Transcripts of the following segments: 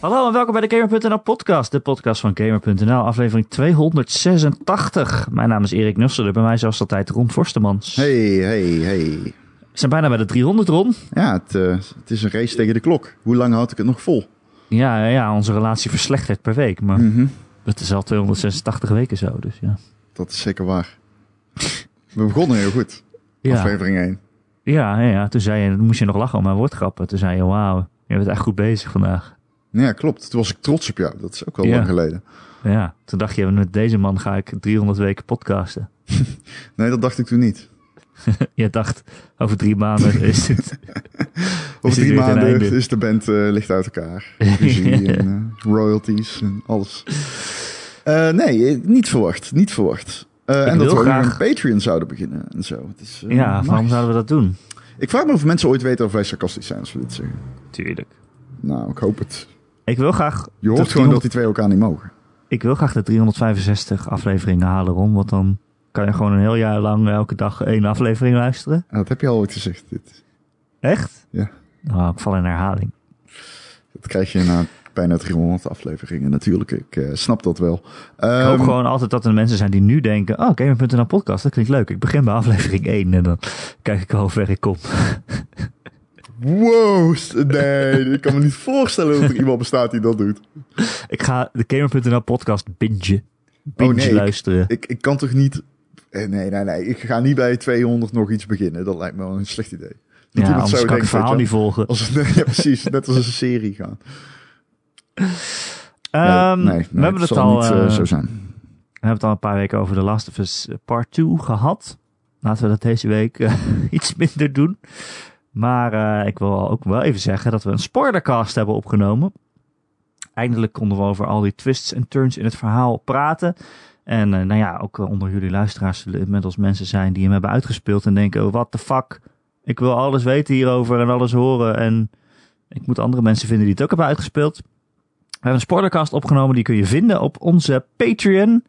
Hallo en welkom bij de Gamer.nl podcast, de podcast van Gamer.nl, aflevering 286. Mijn naam is Erik Nusselder, bij mij zoals altijd Ron Forstemans. Hey, hey, hey. We zijn bijna bij de 300, Ron. Ja, het, uh, het is een race tegen de klok. Hoe lang houd ik het nog vol? Ja, ja onze relatie verslechtert per week, maar Mhm. het is al 286 weken zo, dus ja. Dat is zeker waar. We begonnen heel goed. Ja, Aflevering 1. ja, ja, ja. toen zei je, moest je nog lachen om mijn woordgrappen. Toen zei je, wauw, je bent echt goed bezig vandaag. Ja, klopt. Toen was ik trots op jou. Dat is ook al Ja. lang geleden. Ja, toen dacht je, met deze man ga ik 300 weken podcasten. Nee, dat dacht ik toen niet. Je dacht, over drie maanden is het... Over drie maanden is de band eh, ligt uit elkaar. En eh, royalties en alles. Eh, nee, niet verwacht. Niet verwacht. En dat we ook een Patreon zouden beginnen en zo. Het is, Ja, waarom zouden we dat doen? Ik vraag me of mensen ooit weten of wij sarcastisch zijn als we dit zeggen. Tuurlijk. Nou, ik hoop het. Ik wil graag... Je hoort gewoon 300 dat die twee elkaar niet mogen. Ik wil graag de 365 afleveringen halen, Ron. Want dan kan je gewoon een heel jaar lang elke dag één aflevering luisteren. Ah, dat heb je al ooit gezegd. Dit. Echt? Ja. Nou, ik val in herhaling. Dat krijg je na bijna 300 afleveringen natuurlijk. Ik eh, snap dat wel. ik hoop Ehm, gewoon altijd dat er mensen zijn die nu denken... Oh, Gamer.nl podcast, dat klinkt leuk. Ik begin bij aflevering 1 en dan kijk ik al hoe ver ik kom. Wow, nee, ik kan me niet voorstellen dat er iemand bestaat die dat doet. Ik ga de Gamer.nl podcast binge. Binge Oh, nee, ik- luisteren. Ik, ik kan toch niet... eh, Nee, nee, nee. Ik ga niet bij 200 nog iets beginnen. Dat lijkt me wel een slecht idee. Dat ja, anders zo kan ik het verhaal niet volgen. Als het, ja, precies. Net als een serie gaan. Ehm, nee, nee, we hebben het al... niet eh, eh, zo zijn. We hebben het al een paar weken over The Last of Us Part 2 gehad. Laten we dat deze week iets minder doen. Maar eh, ik wil ook wel even zeggen dat we een spoilercast hebben opgenomen. Eindelijk konden we over al die twists en turns in het verhaal praten. En eh, nou ja, ook eh, onder jullie luisteraars zullen inmiddels mensen zijn die hem hebben uitgespeeld en denken, oh, what the fuck. Ik wil alles weten hierover en alles horen. En ik moet andere mensen vinden die het ook hebben uitgespeeld. We hebben een spoilercast opgenomen, die kun je vinden op onze Patreon.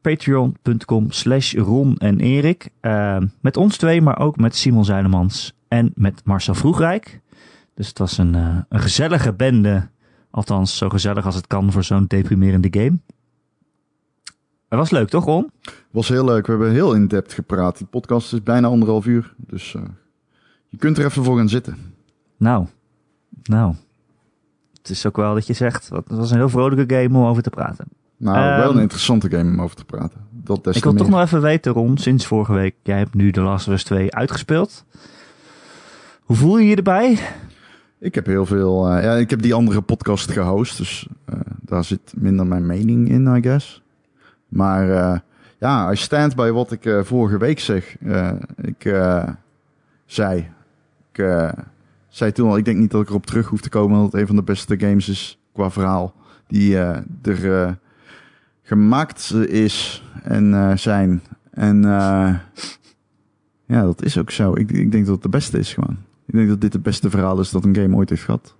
Patreon.com slash Ron en Erik. Eh, met ons twee, maar ook met Simon Zuidemans en met Marcel Vroegrijk. Dus het was een, eh, een gezellige bende. Althans, zo gezellig als het kan voor zo'n deprimerende game. Het was leuk, toch Ron? Was heel leuk. We hebben heel in-depth gepraat. Die podcast is bijna anderhalf uur. Dus eh, je kunt er even voor gaan zitten. Nou, nou. Het is ook wel dat je zegt, het was een heel vrolijke game om over te praten. Nou, Ehm, wel een interessante game om over te praten. Dat des Ik wil toch nog even weten, Ron, sinds vorige week, jij hebt nu The Last of Us 2 uitgespeeld. Hoe voel je je erbij? Ik heb heel veel. eh, ja, ik heb die andere podcast gehost, dus eh, daar zit minder mijn mening in, I guess. Maar eh, ja, I stand bij wat ik vorige week zeg. Ik zei. Ik zei toen al, ik denk niet dat ik erop terug hoef te komen dat het een van de beste games is qua verhaal die er gemaakt is en eh, zijn. En eh, ja, dat is ook zo. Ik, ik denk dat het de beste is gewoon. Ik denk dat dit het beste verhaal is dat een game ooit heeft gehad.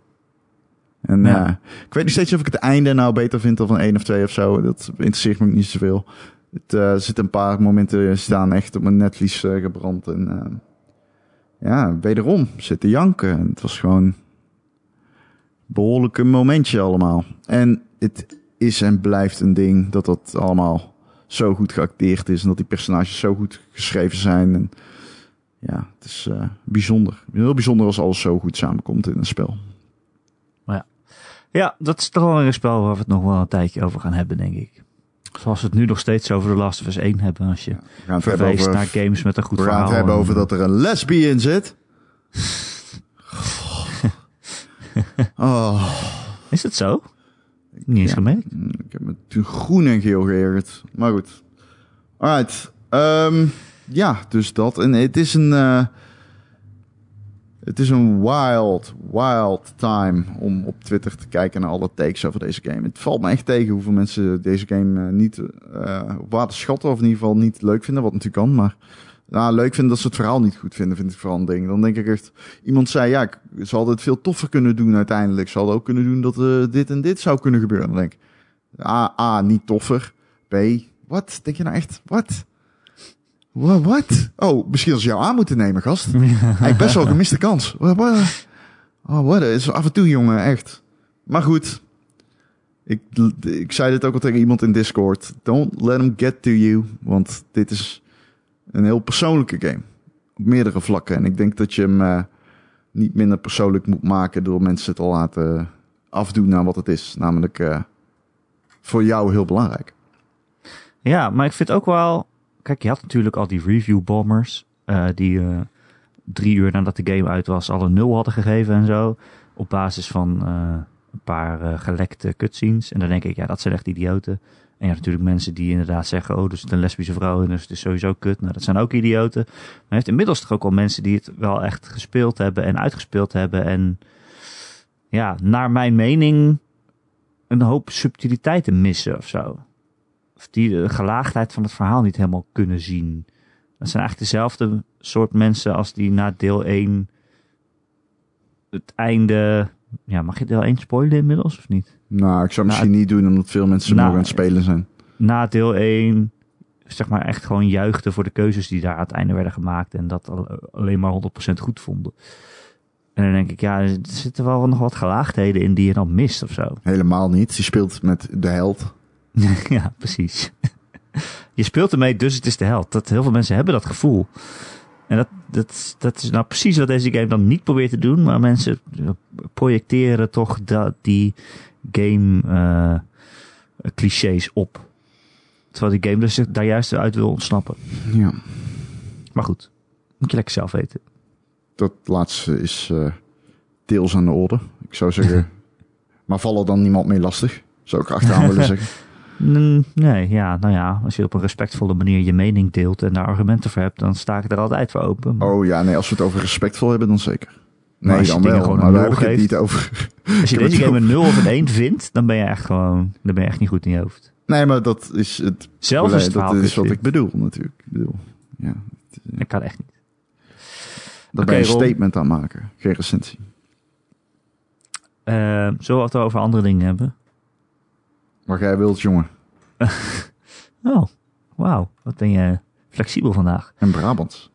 En Ja. ja. ik weet niet steeds of ik het einde nou beter vind dan van één of twee of zo. Dat interesseert me niet zoveel. Het, eh, er zitten een paar momenten staan echt op mijn netvlies eh, gebrand. En eh, ja, wederom zitten janken. En het was gewoon een behoorlijk een momentje allemaal. En het is en blijft een ding dat dat allemaal zo goed geacteerd is. En dat die personages zo goed geschreven zijn. En ja, het is eh, bijzonder. Heel bijzonder als alles zo goed samenkomt in een spel. Ja, dat is toch wel een spel waar we het nog wel een tijdje over gaan hebben, denk ik. Zoals we het nu nog steeds over The Last of Us 1 hebben. Als je We hebben verwijst naar games met een goed we gaan verhaal. het hebben en- over dat er een lesbie in zit. Oh, Is het zo? Niet eens Ja. gemerkt. ik heb me toen groen en geel geërgerd. Maar goed. Alright. Ehm, ja, dus dat. En het is een... eh, het is een wild, wild time om op Twitter te kijken naar alle takes over deze game. Het valt me echt tegen hoeveel mensen deze game eh, niet schatten. Of in ieder geval niet leuk vinden, wat natuurlijk kan. Maar nou, leuk vinden dat ze het verhaal niet goed vinden, vind ik vooral een ding. Dan denk ik echt... Iemand zei, ja, ik- ze hadden het veel toffer kunnen doen uiteindelijk. Ze hadden ook kunnen doen dat eh, dit en dit zou kunnen gebeuren. Dan denk ik, A, A, niet toffer. B, wat? Denk je nou echt, wat? Wa- Wat? Oh, misschien als ze jou aan moeten nemen, gast. Eigenlijk best wel een gemiste kans. Wat? wat? Oh, wat? Het is af en toe, jongen, echt. Maar goed, ik, ik zei dit ook al tegen iemand in Discord. Don't let them get to you, want dit is een heel persoonlijke game. Op meerdere vlakken. En ik denk dat je hem eh, niet minder persoonlijk moet maken door mensen te laten afdoen naar wat het is. Namelijk eh, voor jou heel belangrijk. Ja, maar ik vind ook wel... Kijk, je had natuurlijk al die review bombers. eh, die drie uur nadat de game uit was al een nul hadden gegeven en zo. Op basis van een paar gelekte cutscenes. En dan denk ik, ja, dat zijn echt idioten. En je natuurlijk mensen die inderdaad zeggen... oh, er zit een lesbische vrouw in, dus het is sowieso kut. Nou, dat zijn ook idioten. Maar je hebt inmiddels toch ook al mensen die het wel echt gespeeld hebben... en uitgespeeld hebben. En ja, naar mijn mening... een hoop subtiliteiten missen of zo. Of die de gelaagdheid van het verhaal niet helemaal kunnen zien. Dat zijn eigenlijk dezelfde soort mensen als die na deel 1... het einde... Ja, mag je deel 1 spoilen inmiddels of niet? Nou, ik zou misschien niet doen omdat veel mensen nou, nog aan het spelen zijn. na deel 1 zeg maar echt gewoon juichten voor de keuzes die daar aan het einde werden gemaakt en dat al- alleen maar 100% goed vonden. En dan denk ik, ja, er zitten wel nog wat gelaagdheden in die je dan mist of zo. Helemaal niet. Je speelt met de held. ja, precies. je speelt ermee, dus het is de held. Dat, heel veel mensen hebben dat gevoel. En dat, dat, dat is nou precies wat deze game dan niet probeert te doen, maar mensen projecteren toch dat, die game eh, clichés op. Terwijl die game dus daar juist uit wil ontsnappen. Ja. Maar goed, moet je lekker zelf weten. Dat laatste is eh, deels aan de orde. Ik zou zeggen. maar vallen dan niemand mee lastig? Zou ik achteraan willen zeggen. Mm, Nee, ja, nou ja, als je op een respectvolle manier je mening deelt en daar argumenten voor hebt, dan sta ik er altijd voor open. Maar Oh ja, nee, als we het over respectvol hebben, dan zeker. Nee, als je dan dingen wel. gewoon Maar een nul het niet over. als je deze game een 0 of een 1 vindt, dan ben je echt gewoon, dan ben je echt niet goed in je hoofd. Nee, maar dat is het. Zelfs is het dat is wat ik bedoel, natuurlijk. Ik bedoel, ja, Dat kan echt niet. daar Oké, ben je een statement aan maken, geen recensie. Eh, zullen we het over andere dingen hebben? Wat jij wilt, jongen. Oh, wauw, wat ben je flexibel vandaag. En Brabants.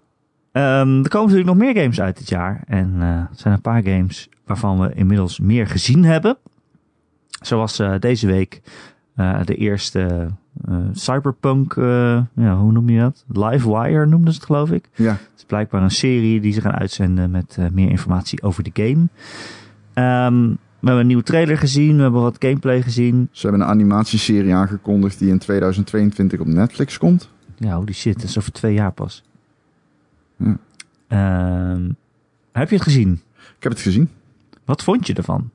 Ehm, er komen natuurlijk nog meer games uit dit jaar. En er zijn een paar games waarvan we inmiddels meer gezien hebben. Zoals eh, deze week eh, de eerste Cyberpunk, ja, hoe noem je dat? Livewire noemden ze het geloof ik. Ja, Het is blijkbaar een serie die ze gaan uitzenden met meer informatie over de game. Ehm, we hebben een nieuwe trailer gezien, we hebben wat gameplay gezien. ze hebben een animatieserie aangekondigd die in 2022 op Netflix komt. Ja, holy shit, dat is over twee jaar pas. Ja. Ehm, heb je het gezien? Ik heb het gezien. Wat vond je ervan?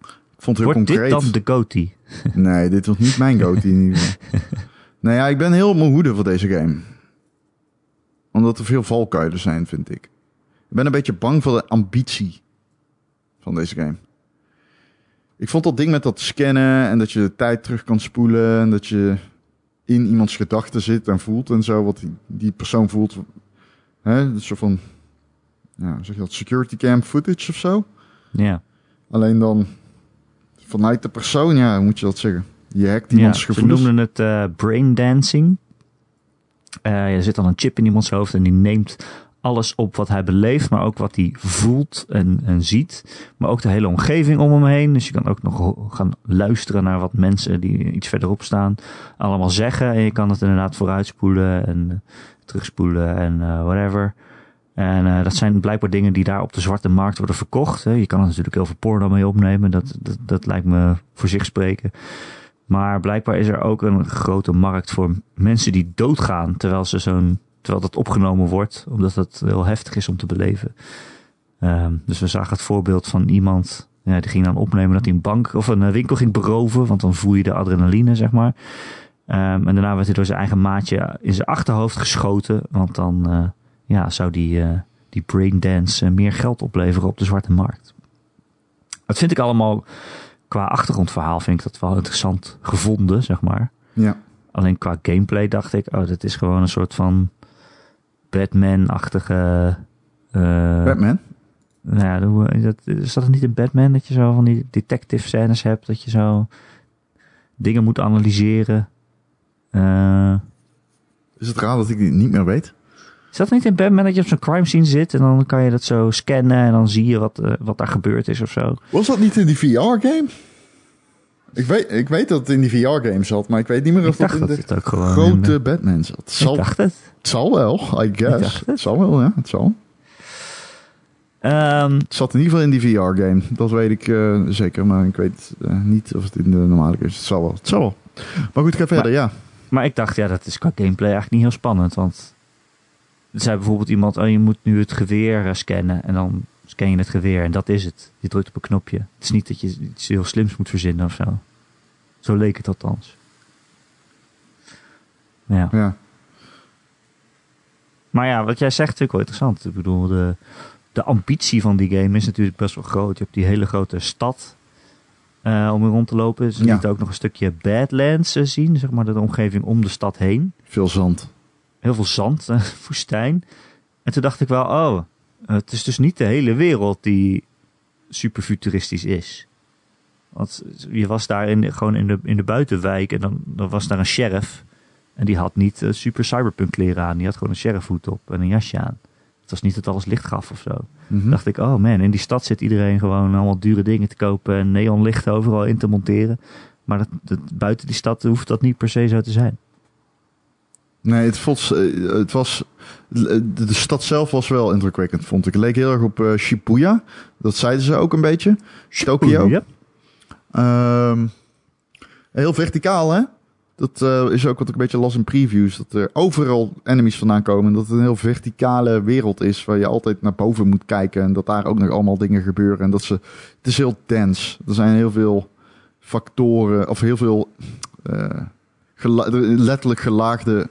Ik vond het heel Wordt dit concreet. dan de GOTY? Nee, dit was niet mijn goatee in ieder geval. nou ja, ik ben heel op mijn hoede voor deze game. Omdat er veel valkuilen zijn, vind ik. Ik ben een beetje bang voor de ambitie van deze game. Ik vond dat ding met dat scannen en dat je de tijd terug kan spoelen en dat je in iemands gedachten zit en voelt en zo, wat die persoon voelt. Hè, een soort van, ja, zeg je dat, security cam footage of zo. Ja, Alleen dan vanuit de persoon, ja, hoe moet je dat zeggen? Je hackt ja iemands ze gevoelens. noemden het eh brain dancing. Eh, er zit dan een chip in iemands hoofd en die neemt alles op wat hij beleeft, maar ook wat hij voelt en, en ziet. Maar ook de hele omgeving om hem heen. Dus je kan ook nog gaan luisteren naar wat mensen die iets verderop staan allemaal zeggen. En je kan het inderdaad vooruitspoelen en eh, terugspoelen en eh, whatever. En eh, dat zijn blijkbaar dingen die daar op de zwarte markt worden verkocht. Hè. Je kan natuurlijk heel veel porno mee opnemen. Dat, dat, dat lijkt me voor zich spreken. Maar blijkbaar is er ook een grote markt voor mensen die doodgaan terwijl ze zo'n terwijl dat opgenomen wordt, omdat het heel heftig is om te beleven. Ehm, dus we zagen het voorbeeld van iemand ja, die ging dan opnemen dat hij een bank of een eh, winkel ging beroven, want dan voel je de adrenaline, zeg maar. Ehm, en daarna werd hij door zijn eigen maatje in zijn achterhoofd geschoten, want dan eh, ja, zou die, eh, die braindance meer geld opleveren op de zwarte markt. Dat vind ik allemaal qua achtergrondverhaal vind ik dat wel interessant gevonden, zeg maar. Ja. Alleen qua gameplay dacht ik, oh, dit is gewoon een soort van Batman-achtige. eh, Batman? nou ja, hoe- dat, is dat niet in Batman dat je zo van die detective scènes hebt, dat je zo dingen moet analyseren? Eh, Is het raar dat ik die niet meer weet? is dat niet in Batman dat je op zo'n crime scene zit en dan kan je dat zo scannen en dan zie je wat, eh, wat daar gebeurd is of zo? Was dat niet in die VR-game? Ik weet, ik weet dat het in die VR-game zat, maar ik weet niet meer of Ik dat in de het grote in Batman zat. Het zal, Ik dacht het. het zal wel, I guess. dacht Het. het. zal wel, ja. Het zal. Ehm, Het zat in ieder geval in die VR-game. Dat weet ik eh, zeker, maar ik weet eh, niet of het in de normale game is. Het zal wel. Het zal wel. Maar goed, ga verder, ja. maar ik dacht, ja, dat is qua gameplay eigenlijk niet heel spannend. Want er zei bijvoorbeeld iemand, oh, je moet nu het geweer eh, scannen. En dan scan je het geweer en dat is het. Je drukt op een knopje. Het is niet dat je iets heel slims moet verzinnen of zo. Zo leek het althans. Ja. ja. Maar ja, wat jij zegt natuurlijk wel interessant. Ik bedoel, de, de ambitie van die game is natuurlijk best wel groot. Je hebt die hele grote stad eh, om er rond te lopen. Ze Ja. lieten ook nog een stukje Badlands eh, zien, zeg maar de omgeving om de stad heen. Veel zand. Heel veel zand, eh, woestijn. En toen dacht ik wel, oh, het is dus niet de hele wereld die super futuristisch is. Want je was daar in, gewoon in de, in de buitenwijk en dan, dan was daar een sheriff. En die had niet eh, super cyberpunk kleren aan. Die had gewoon een sheriffhoed op en een jasje aan. Het was niet dat alles licht gaf of zo. Mhm. dacht ik, oh man, in die stad zit iedereen gewoon allemaal dure dingen te kopen en neonlichten overal in te monteren. Maar dat, dat, buiten die stad hoeft dat niet per se zo te zijn. Nee, het, was, eh, het was. De, de stad zelf was wel indrukwekkend, vond ik. Het leek heel erg op eh, Shibuya. Dat zeiden ze ook een beetje. Tokio. Ehm, heel verticaal, hè? Dat eh, is ook wat ik een beetje las in previews. Dat er overal enemies vandaan komen. Dat het een heel verticale wereld is. Waar je altijd naar boven moet kijken. En dat daar ook nog allemaal dingen gebeuren. En dat ze. Het is heel dense. Er zijn heel veel factoren. Of heel veel. eh, gela- letterlijk gelaagde.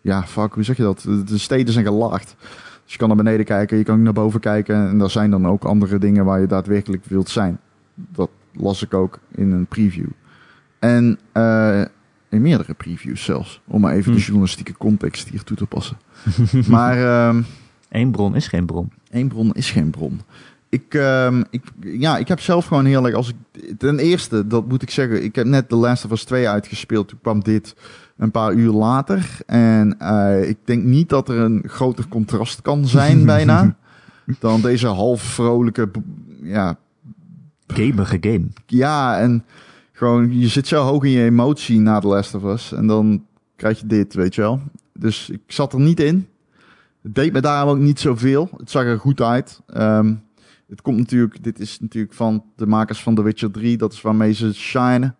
Ja, fuck, hoe zeg je dat? De- De steden zijn gelaagd. Dus je kan naar beneden kijken, je kan naar boven kijken. En er zijn dan ook andere dingen waar je daadwerkelijk wilt zijn. Dat las ik ook in een preview. En eh, in meerdere previews zelfs. Om maar even de Hmm. journalistieke context hier toe te passen. maar Eén bron is geen bron. één bron is geen bron. Ik, ehm, ik, ja, ik heb zelf gewoon heel erg... Als ik, ten eerste, dat moet ik zeggen... Ik heb net The Last of Us 2 uitgespeeld. Toen kwam dit een paar uur later. En eh, ik denk niet dat er een groter contrast kan zijn bijna... dan deze half vrolijke... Ja, Gamige game. ja, en gewoon, je zit zo hoog in je emotie na The Last of Us. En dan krijg je dit, weet je wel. Dus ik zat er niet in. Het deed me daarom ook niet zoveel. Het zag er goed uit. Ehm, het komt natuurlijk, dit is natuurlijk van de makers van The Witcher 3. Dat is waarmee ze shinen.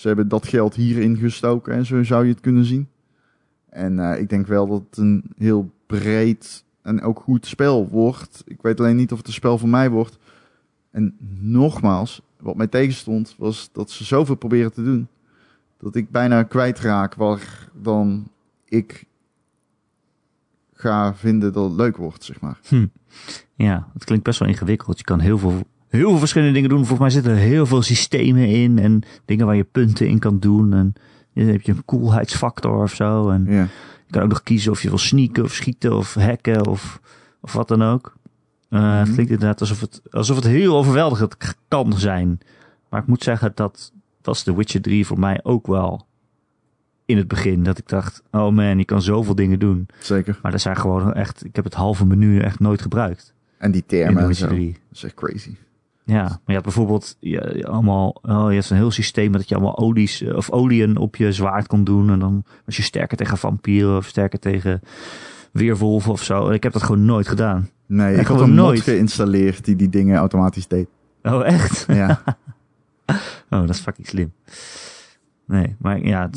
Ze hebben dat geld hierin gestoken en zo zou je het kunnen zien. En eh, ik denk wel dat het een heel breed en ook goed spel wordt. Ik weet alleen niet of het een spel voor mij wordt. En nogmaals, wat mij tegenstond, was dat ze zoveel proberen te doen. Dat ik bijna kwijtraak waar dan ik ga vinden dat het leuk wordt, zeg maar. Hm. Ja, het klinkt best wel ingewikkeld. Je kan heel veel, heel veel verschillende dingen doen. Volgens mij zitten er heel veel systemen in en dingen waar je punten in kan doen. En dan heb je een coolheidsfactor of zo. En Ja. je kan ook nog kiezen of je wil sneaken of schieten of hacken of, of wat dan ook. Eh, Het Mhm. klinkt inderdaad alsof het, alsof het heel overweldigend kan zijn. Maar ik moet zeggen, dat was The Witcher 3 voor mij ook wel in het begin. Dat ik dacht, oh man, je kan zoveel dingen doen. Zeker. Maar dat zijn gewoon echt, ik heb het halve menu echt nooit gebruikt. En die termen en zo. 3. Dat is echt crazy. Ja, maar je had bijvoorbeeld je, allemaal, oh, je hebt een heel systeem dat je allemaal olies eh, of oliën op je zwaard kon doen. En dan was je sterker tegen vampieren of sterker tegen weerwolven of zo. Ik heb dat gewoon nooit gedaan. Nee, ik had mod nooit. geïnstalleerd die die dingen automatisch deed. Oh, echt? Ja, Oh, dat is fucking slim. Nee, maar ja,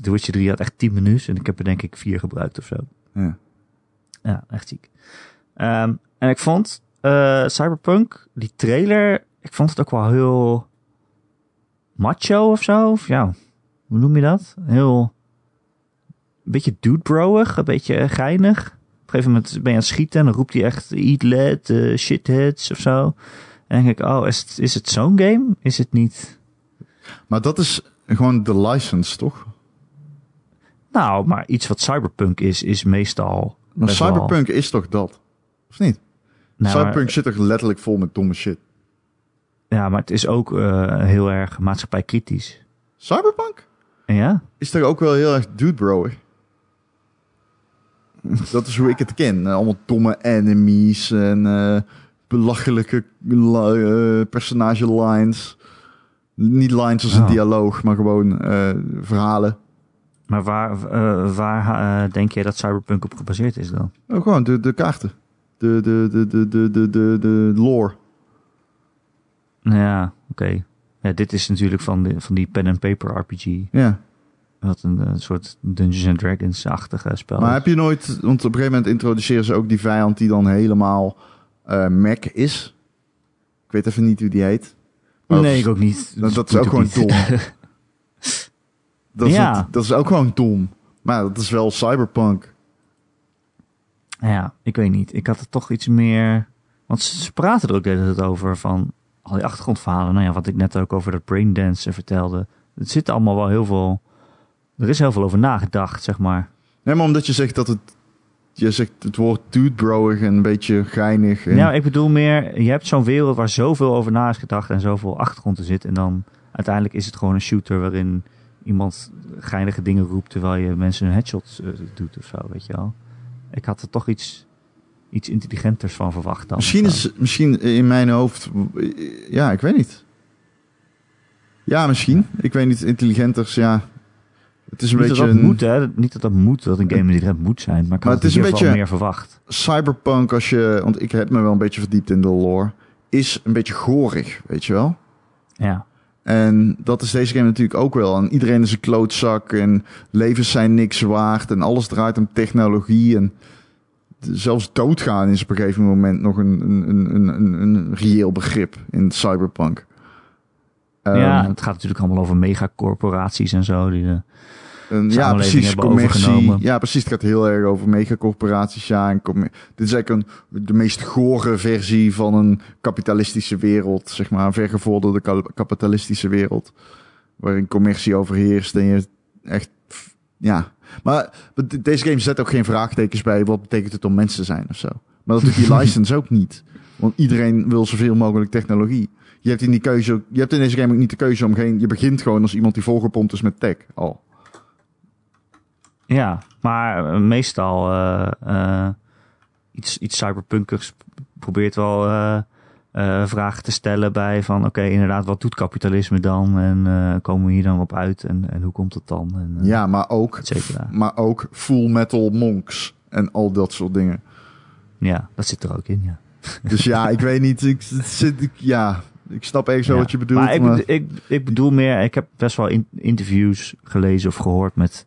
The Witcher 3 had echt 10 menus en ik heb er denk ik vier gebruikt of zo. ja. Ja, echt ziek. Ehm, en ik vond eh, Cyberpunk, die trailer, ik vond het ook wel heel macho of zo. Of ja, hoe noem je dat? Heel, een beetje dude broig, een beetje geinig. Op een gegeven moment ben je aan het schieten en dan roept hij echt eat lead, eh, shitheads of zo. En dan denk ik, oh, is het, is het zo'n game? Is het niet... Maar dat is gewoon de license, toch? Nou, maar iets wat cyberpunk is, is meestal... Maar wel- Cyberpunk is toch dat? Of niet? Nou, maar- Cyberpunk zit er letterlijk vol met domme shit. ja, maar het is ook eh, heel erg maatschappijkritisch. Cyberpunk? Ja? is toch ook wel heel erg dude bro. Dat is hoe ik het ken. Eh, Allemaal domme enemies en eh, belachelijke li- eh, personage lines. Niet lines als een Oh. dialoog, maar gewoon verhalen. Maar waar, waar denk jij dat Cyberpunk op gebaseerd is dan? Oh, gewoon de, de kaarten. De, de, de, de, de, de, de, de lore. Nou Ja, oké. Ja, dit is natuurlijk van, de, van die pen and paper RPG. Ja. Wat een, eh, soort Dungeons and Dragons-achtige spel Maar is. heb je nooit... Want op een gegeven moment introduceren ze ook die vijand die dan helemaal eh Mac is. Ik weet even niet hoe die heet. Maar nee, dat, ik ook niet. dat, dat is ook gewoon dom. Dat is, Ja. het- dat is ook gewoon dom. Maar dat is wel cyberpunk. Ja, ik weet niet. Ik had er toch iets meer... Want ze, praten er ook de hele over van... Al die achtergrondverhalen. Nou ja, wat ik net ook over dat braindance vertelde. Het zit allemaal wel heel veel... Er is heel veel over nagedacht, zeg maar. Nee, maar omdat je zegt dat het... Je zegt het woord dudebroig en een beetje geinig. En, Ja, ik bedoel meer... Je hebt zo'n wereld waar zoveel over na is gedacht... en zoveel achtergrond er zit. En dan uiteindelijk is het gewoon een shooter... waarin iemand geinige dingen roept... terwijl je mensen een headshot eh, doet of zo, weet je wel. Ik had er toch iets, iets intelligenters van verwacht dan. misschien is misschien in mijn hoofd... Ja, ik weet niet. Ja, misschien. Ik weet niet. Intelligenters, ja. Het is een Niet beetje dat dat een moet, hè. Niet dat dat moet, dat een game intelligent moet zijn. Maar ik Maar had het is een beetje- meer verwacht. cyberpunk als je... Want ik heb me wel een beetje verdiept in de lore. Is een beetje gorig, weet je wel? Ja. En dat is deze game natuurlijk ook wel. En iedereen is een klootzak en levens zijn niks waard en alles draait om technologie. En zelfs doodgaan is op een gegeven moment nog een, een, een, een, een, reëel begrip in cyberpunk. Ehm, ja, het gaat natuurlijk allemaal over megacorporaties en zo. Die, eh, en ja, precies. Commercie. Ja, precies. Het gaat heel erg over megacorporaties. Ja, en dit is eigenlijk een, de meest gore versie van een kapitalistische wereld. Zeg maar, een vergevorderde ka- kapitalistische wereld. Waarin commercie overheerst en je echt... Ja. Maar de- deze game zet ook geen vraagtekens bij. Wat betekent het om mensen te zijn of zo? Maar dat doet die license ook niet. Want iedereen wil zoveel mogelijk technologie. Je hebt in die keuze, je hebt in deze game ook niet de keuze om geen. Je begint gewoon als iemand die volgepompt is met tech. Al. Ja, maar eh, meestal eh, eh, iets, iets cyberpunkers probeert wel vragen te stellen bij van... Oké, inderdaad, wat doet kapitalisme dan? En komen we hier dan op uit? En, en hoe komt het dan? En, Ja, maar ook, maar ook full metal monks en al dat soort dingen. Ja, dat zit er ook in, ja. Dus ja, ik weet niet. Ik, zit, ik, ja, ik snap wel Ja. wat je bedoelt. Maar ik, maar- bedo- ik, ik bedoel meer, ik heb best wel in- interviews gelezen of gehoord met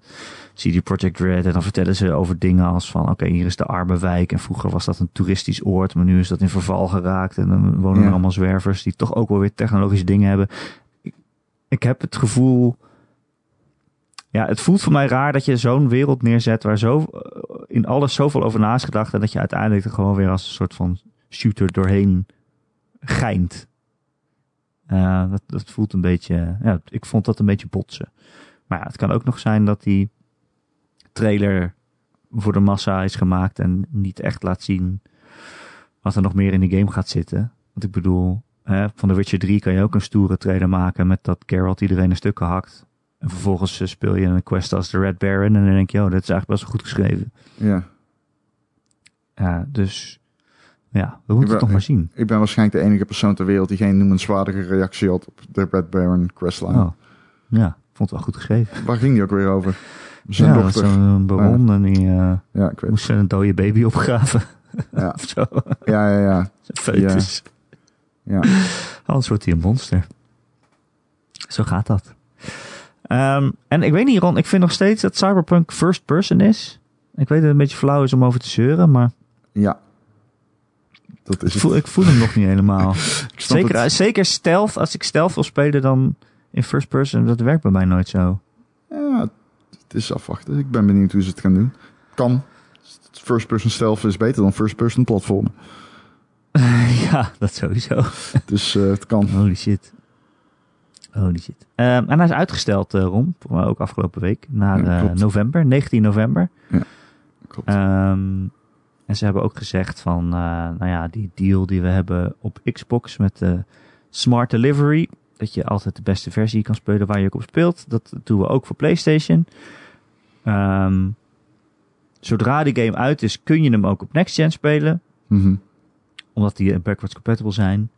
CD Projekt Red. En dan vertellen ze over dingen als van, oké, hier is de arme wijk. En vroeger was dat een toeristisch oord, maar nu is dat in verval geraakt. En dan wonen Ja. er allemaal zwervers die toch ook wel weer technologische dingen hebben. Ik, ik heb het gevoel... Ja, het voelt voor mij raar dat je zo'n wereld neerzet waar zo eh, in alles zoveel over na is gedacht. En dat je uiteindelijk er gewoon weer als een soort van shooter doorheen geint. Eh, dat, dat voelt een beetje. Ja, ik vond dat een beetje botsen. Maar ja, het kan ook nog zijn dat die trailer voor de massa is gemaakt en niet echt laat zien wat er nog meer in de game gaat zitten. Want ik bedoel, hè, van The Witcher 3 kan je ook een stoere trailer maken met dat Geralt iedereen in stukken hakt. En vervolgens eh, speel je een quest als de Red Baron en dan denk je, oh, dat is eigenlijk best wel goed geschreven. ja. Ja, dus ja, we moeten ben- het nog maar zien. Ik ben waarschijnlijk de enige persoon ter wereld die geen noemenswaardige reactie had op de Red Baron questline. Oh, ja, vond het wel goed geschreven. Waar ging die ook weer over? Zijn ja, dochter. zo'n baron en die eh, Ja, ik weet moest een dode baby opgraven. Ja. of zo. Ja, ja, ja. Foetus. ja. Anders wordt hij een monster. Zo gaat dat. Ehm, en ik weet niet, Ron, ik vind nog steeds dat Cyberpunk first person is. Ik weet dat het een beetje flauw is om over te zeuren, maar Ja. Dat ik is het. voel, ik voel hem nog niet helemaal. Ik Zeker, het. zeker stealth, als ik stealth wil spelen, dan in first person, dat werkt bij mij nooit zo. Ja, het is afwachten. Ik ben benieuwd hoe ze het gaan doen. Kan. First person stealth is beter dan first person platformen. ja, dat sowieso. Dus eh, het kan. Holy shit. Holy shit. Ehm, en hij is uitgesteld, eh Ron, voor mij ook afgelopen week, naar Ja, eh, november, 19 november. Klopt. Ehm, en ze hebben ook gezegd van, eh, nou ja, die deal die we hebben op Xbox met de Smart Delivery, dat je altijd de beste versie kan spelen waar je ook op speelt, dat doen we ook voor PlayStation. Ehm, zodra die game uit is, kun je hem ook op Next Gen spelen Mhm. omdat die backwards compatible zijn.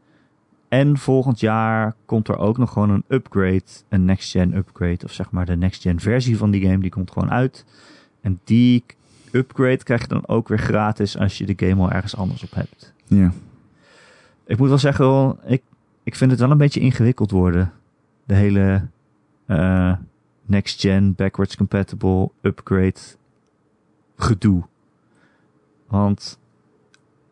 En volgend jaar komt er ook nog gewoon een upgrade, een next-gen upgrade, of zeg maar de next-gen versie van die game, die komt gewoon uit. En die upgrade krijg je dan ook weer gratis als je de game al ergens anders op hebt. Ja. Ik moet wel zeggen, ik, ik vind het wel een beetje ingewikkeld worden. De hele eh, next-gen, backwards compatible, upgrade gedoe. Want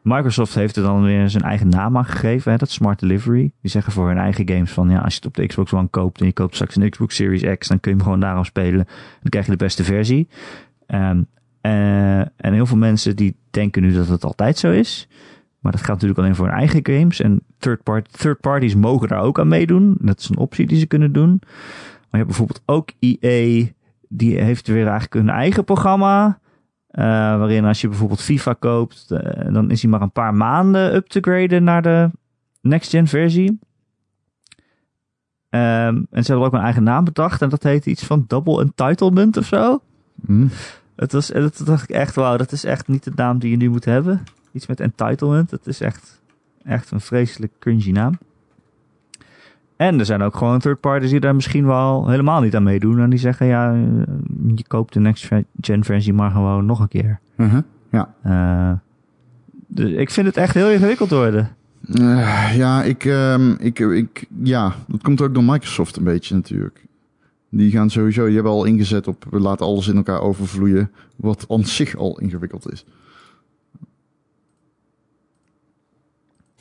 Microsoft heeft er dan weer zijn eigen naam aan gegeven, hè, dat Smart Delivery. Die zeggen voor hun eigen games van, ja, als je het op de Xbox One koopt en je koopt straks een Xbox Series X, dan kun je hem gewoon daarom spelen. Dan krijg je de beste versie. Um, uh, en heel veel mensen die denken nu dat het altijd zo is. Maar dat gaat natuurlijk alleen voor hun eigen games. En third, part, third parties mogen daar ook aan meedoen. Dat is een optie die ze kunnen doen. Maar je hebt bijvoorbeeld ook EA. Die heeft weer eigenlijk een eigen programma. Uh, waarin als je bijvoorbeeld FIFA koopt, uh, dan is hij maar een paar maanden up te graden naar de next gen versie. Um, en ze hebben ook een eigen naam bedacht en dat heet iets van Double Entitlement of zo. Mm. Het was, dat dacht ik echt, wauw, dat is echt niet de naam die je nu moet hebben. Iets met entitlement, dat is echt, echt een vreselijk cringy naam. En er zijn ook gewoon third parties die daar misschien wel helemaal niet aan meedoen. En die zeggen, ja, je koopt de next gen versie maar gewoon nog een keer. Uh -huh. Ja. Uh, dus ik vind het echt heel ingewikkeld worden. Uh, ja, ik, um, ik, ik, ja, dat komt ook door Microsoft een beetje natuurlijk. Die gaan sowieso, die hebben al ingezet op, we laten alles in elkaar overvloeien. Wat aan zich al ingewikkeld is.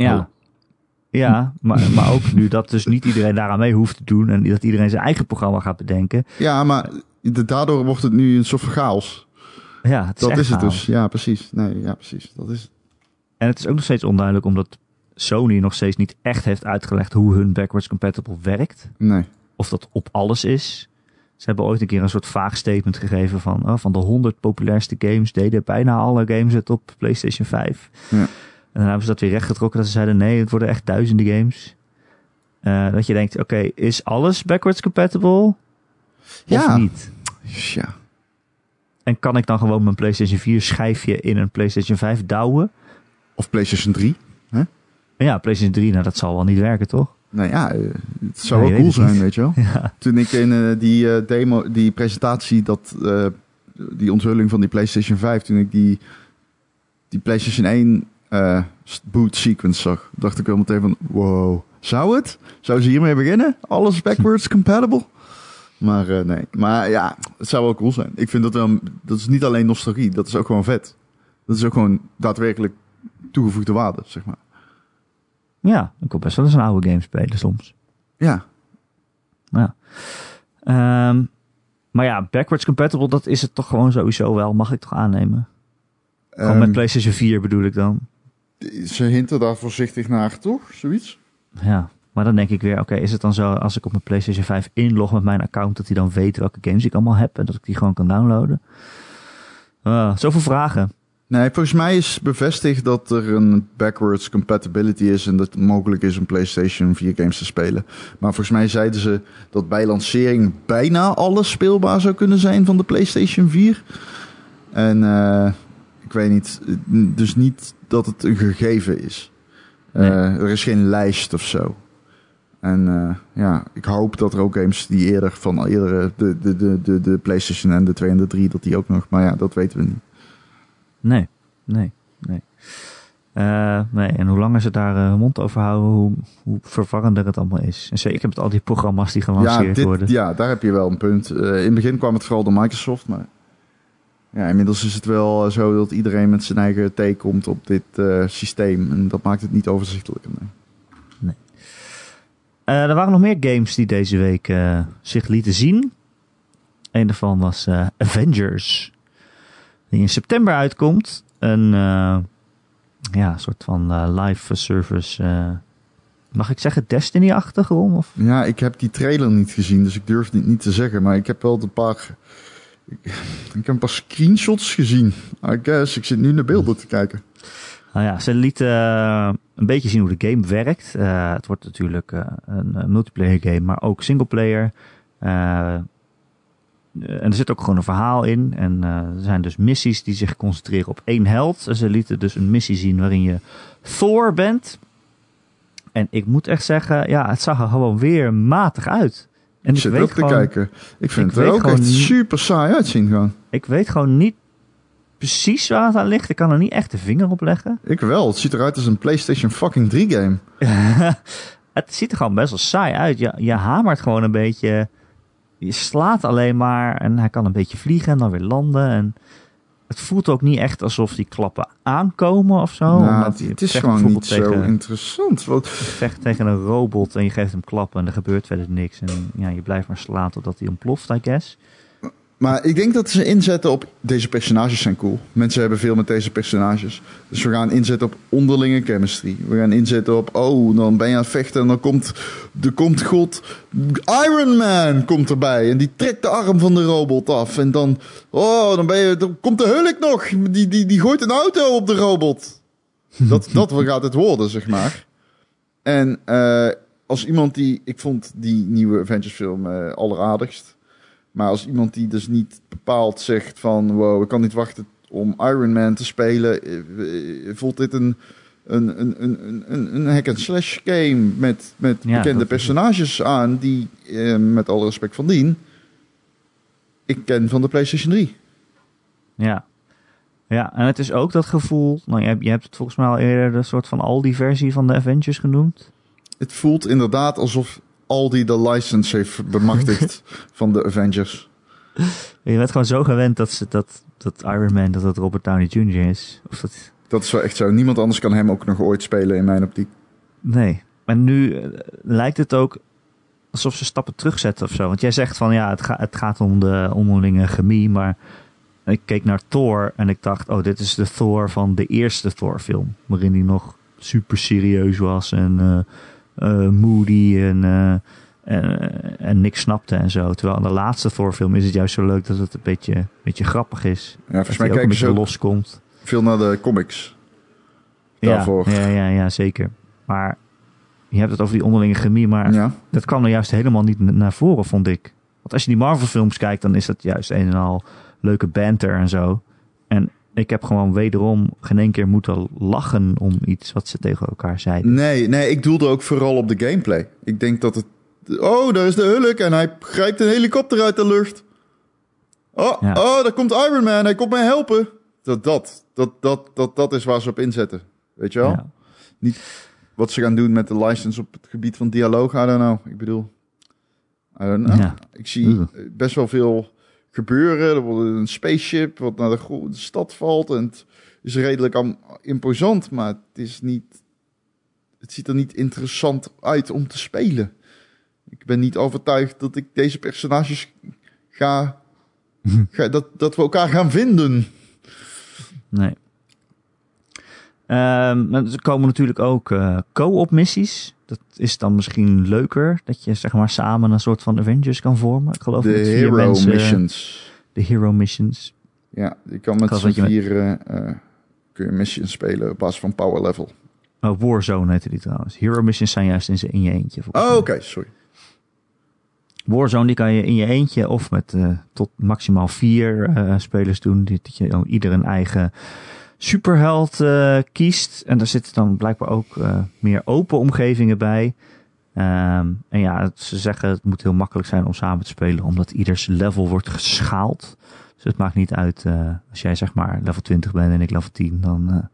Ja. Oh. Ja, maar, maar ook nu dat dus niet iedereen daaraan mee hoeft te doen en dat iedereen zijn eigen programma gaat bedenken. Ja, maar daardoor wordt het nu een soort van chaos. Ja, het is dat is het chaos. dus. Ja, precies. Nee, ja, precies. Dat is het. En het is ook nog steeds onduidelijk omdat Sony nog steeds niet echt heeft uitgelegd hoe hun backwards compatible werkt. Nee. Of dat op alles is. Ze hebben ooit een keer een soort vaag statement gegeven van, oh, van de 100 populairste games deden bijna alle games het op PlayStation 5. Ja. En dan hebben ze dat weer rechtgetrokken dat ze zeiden nee, het worden echt duizenden games. Uh, dat je denkt, oké, okay, is alles backwards compatible? Ja. Of niet? Ja. En kan ik dan gewoon mijn PlayStation 4 schijfje in een PlayStation 5 douwen? Of PlayStation 3? Hè? Ja, PlayStation 3, nou dat zal wel niet werken, toch? Nou ja, het zou wel cool zijn, weet je wel. Ja. Toen ik in uh, die uh, demo, die presentatie, dat, uh, die onthulling van die PlayStation 5, toen ik die, die PlayStation 1 uh, boot sequence zag, dacht ik wel meteen van, wow, zou het? Zou ze hiermee beginnen? Alles backwards compatible? Maar uh, nee, maar ja, het zou wel cool zijn. Ik vind dat wel, dat is niet alleen nostalgie, dat is ook gewoon vet. Dat is ook gewoon daadwerkelijk toegevoegde waarde, zeg maar. Ja, ik wil best wel eens een oude game spelen soms. Ja. Ja. Um, maar ja, backwards compatible, dat is het toch gewoon sowieso wel, mag ik toch aannemen? Gewoon um, met PlayStation 4 bedoel ik dan. Ze hinten daar voorzichtig naar, toch? Zoiets? Ja, maar dan denk ik weer, oké, okay, is het dan zo als ik op mijn PlayStation 5 inlog met mijn account, dat hij dan weet welke games ik allemaal heb en dat ik die gewoon kan downloaden? Uh, zoveel vragen. Nee, volgens mij is bevestigd dat er een backwards compatibility is en dat het mogelijk is om PlayStation 4 games te spelen. Maar volgens mij zeiden ze dat bij lancering bijna alles speelbaar zou kunnen zijn van de PlayStation 4. En uh, ik weet niet, dus niet dat het een gegeven is. Nee. Uh, er is geen lijst of zo. En uh, ja, ik hoop dat er ook games die eerder van eerder de, de, de, de, de PlayStation en de 2 en de 3, dat die ook nog. Maar ja, dat weten we niet. Nee, nee, nee. Uh, nee, en hoe langer ze daar uh, mond over houden, hoe, hoe verwarrender het allemaal is. En zeker met al die programma's die gelanceerd ja, dit, worden. Ja, daar heb je wel een punt. In het begin kwam het vooral door Microsoft, maar ja, inmiddels is het wel zo dat iedereen met zijn eigen take komt op dit systeem. En dat maakt het niet overzichtelijker. Nee. nee. er waren nog meer games die deze week zich lieten zien. Een daarvan was Avengers die in september uitkomt. Een ja, soort van live service. Mag ik zeggen Destiny-achtig? Of? Ja, ik heb die trailer niet gezien, dus ik durf het niet te zeggen. Maar ik heb wel een paar. Ik, heb een paar screenshots gezien. I guess. Ik zit nu naar beelden te kijken. Nou ja, ze lieten een beetje zien hoe de game werkt. het wordt natuurlijk een multiplayer game, maar ook singleplayer. en er zit ook gewoon een verhaal in. En er zijn dus missies die zich concentreren op één held. Ze lieten dus een missie zien waarin je Thor bent. En ik moet echt zeggen, ja, het zag er gewoon weer matig uit. En Ik zit weet, ook te gewoon, kijken. Ik vind ik het er ook echt niet- super saai uitzien gewoon. ik weet gewoon niet precies waar het aan ligt. Ik kan er niet echt de vinger op leggen. Ik wel. Het ziet eruit als een PlayStation fucking 3 game. het ziet er gewoon best wel saai uit. Je, je hamert gewoon een beetje. Je slaat alleen maar en hij kan een beetje vliegen en dan weer landen. En het voelt ook niet echt alsof die klappen aankomen of zo. Nou, omdat het is gewoon niet bijvoorbeeld zo tegen, interessant. Je vecht tegen een robot en je geeft hem klappen en er gebeurt verder niks. En ja, je blijft maar slaan totdat hij ontploft, I guess. Maar ik denk dat ze inzetten op deze personages zijn cool. Mensen hebben veel met deze personages. Dus we gaan inzetten op onderlinge chemistry. We gaan inzetten op, oh, dan ben je aan het vechten en dan komt, er komt God, Iron Man komt erbij. En die trekt de arm van de robot af. En dan, oh, dan, ben je, dan komt de Hulk nog. Die, die, die gooit een auto op de robot. Dat, dat gaat het worden, zeg maar. En eh, als iemand die, ik vond die nieuwe Avengers film eh, alleraardigst. Maar als iemand die dus niet bepaald zegt van... wow, ik kan niet wachten om Iron Man te spelen... eh, eh, voelt dit een, een, een, een, een, een hack-and-slash game... met, met Ja, bekende personages aan... die, eh, met alle respect van dien... ik ken van de PlayStation 3. Ja. Ja, en het is ook dat gevoel. Nou, je hebt, je hebt het volgens mij al eerder de soort van Aldi-versie van de Avengers genoemd. Het voelt inderdaad alsof Aldi de license heeft bemachtigd... van de Avengers. Je bent gewoon zo gewend dat, ze, dat, dat Iron Man, dat dat Robert Downey Jr. is. Of dat, Dat is wel echt zo. Niemand anders kan hem ook nog ooit spelen in mijn optiek. nee. Maar nu eh, lijkt het ook alsof ze stappen terugzetten of zo. Want jij zegt van ja, het, ga, het gaat om de onderlinge chemie. Maar ik keek naar Thor en ik dacht, oh, dit is de Thor van de eerste Thor-film. Waarin hij nog super serieus was en eh, moody en, eh, en, en niks snapte en zo. Terwijl in de laatste Thor-film is het juist zo leuk dat het een beetje, een beetje grappig is. Ja, volgens mij kijken ze loskomt. veel naar de comics. Daarvoor. Ja, ja, ja, zeker. Maar je hebt het over die onderlinge chemie, maar Ja. dat kwam er juist helemaal niet naar voren, vond ik. Want als je die Marvel-films kijkt, dan is dat juist een en al leuke banter en zo. Ik heb gewoon wederom geen één keer moeten lachen om iets wat ze tegen elkaar zeiden. Nee, nee, ik doelde ook vooral op de gameplay. Ik denk dat het... Oh, daar is de Hulk en hij grijpt een helikopter uit de lucht. Oh, Ja. oh, daar komt Iron Man, hij komt mij helpen. Dat, dat, dat, dat, dat, dat is waar ze op inzetten. Weet je wel? Ja. Wat ze gaan doen met de license op het gebied van dialoog, I don't know. Ik bedoel, I don't know. Ja. Ik zie best wel veel gebeuren. Er wordt een spaceship wat naar de, de stad valt. En het is redelijk imposant, maar het is niet... Het ziet er niet interessant uit om te spelen. Ik ben niet overtuigd dat ik deze personages ga... ga dat, dat we elkaar gaan vinden. Nee. Ehm, maar er komen natuurlijk ook eh, co-op missies. Dat is dan misschien leuker. Dat je zeg maar samen een soort van Avengers kan vormen. Ik geloof De met hero mensen, missions. De hero missions. Ja, je kan met z'n je vier eh, kun je missions spelen op basis van power level. Oh, Warzone heette die trouwens. Hero missions zijn juist in, in je eentje. Oh, oké, sorry. Warzone die kan je in je eentje of met eh, tot maximaal vier spelers doen. Die- Dat je dan ieder een eigen superheld eh, kiest. En daar zitten dan blijkbaar ook eh, meer open omgevingen bij. Ehm, en ja, ze zeggen het moet heel makkelijk zijn om samen te spelen. Omdat ieders level wordt geschaald. Dus het maakt niet uit eh, als jij zeg maar level 20 bent en ik level 10. Dan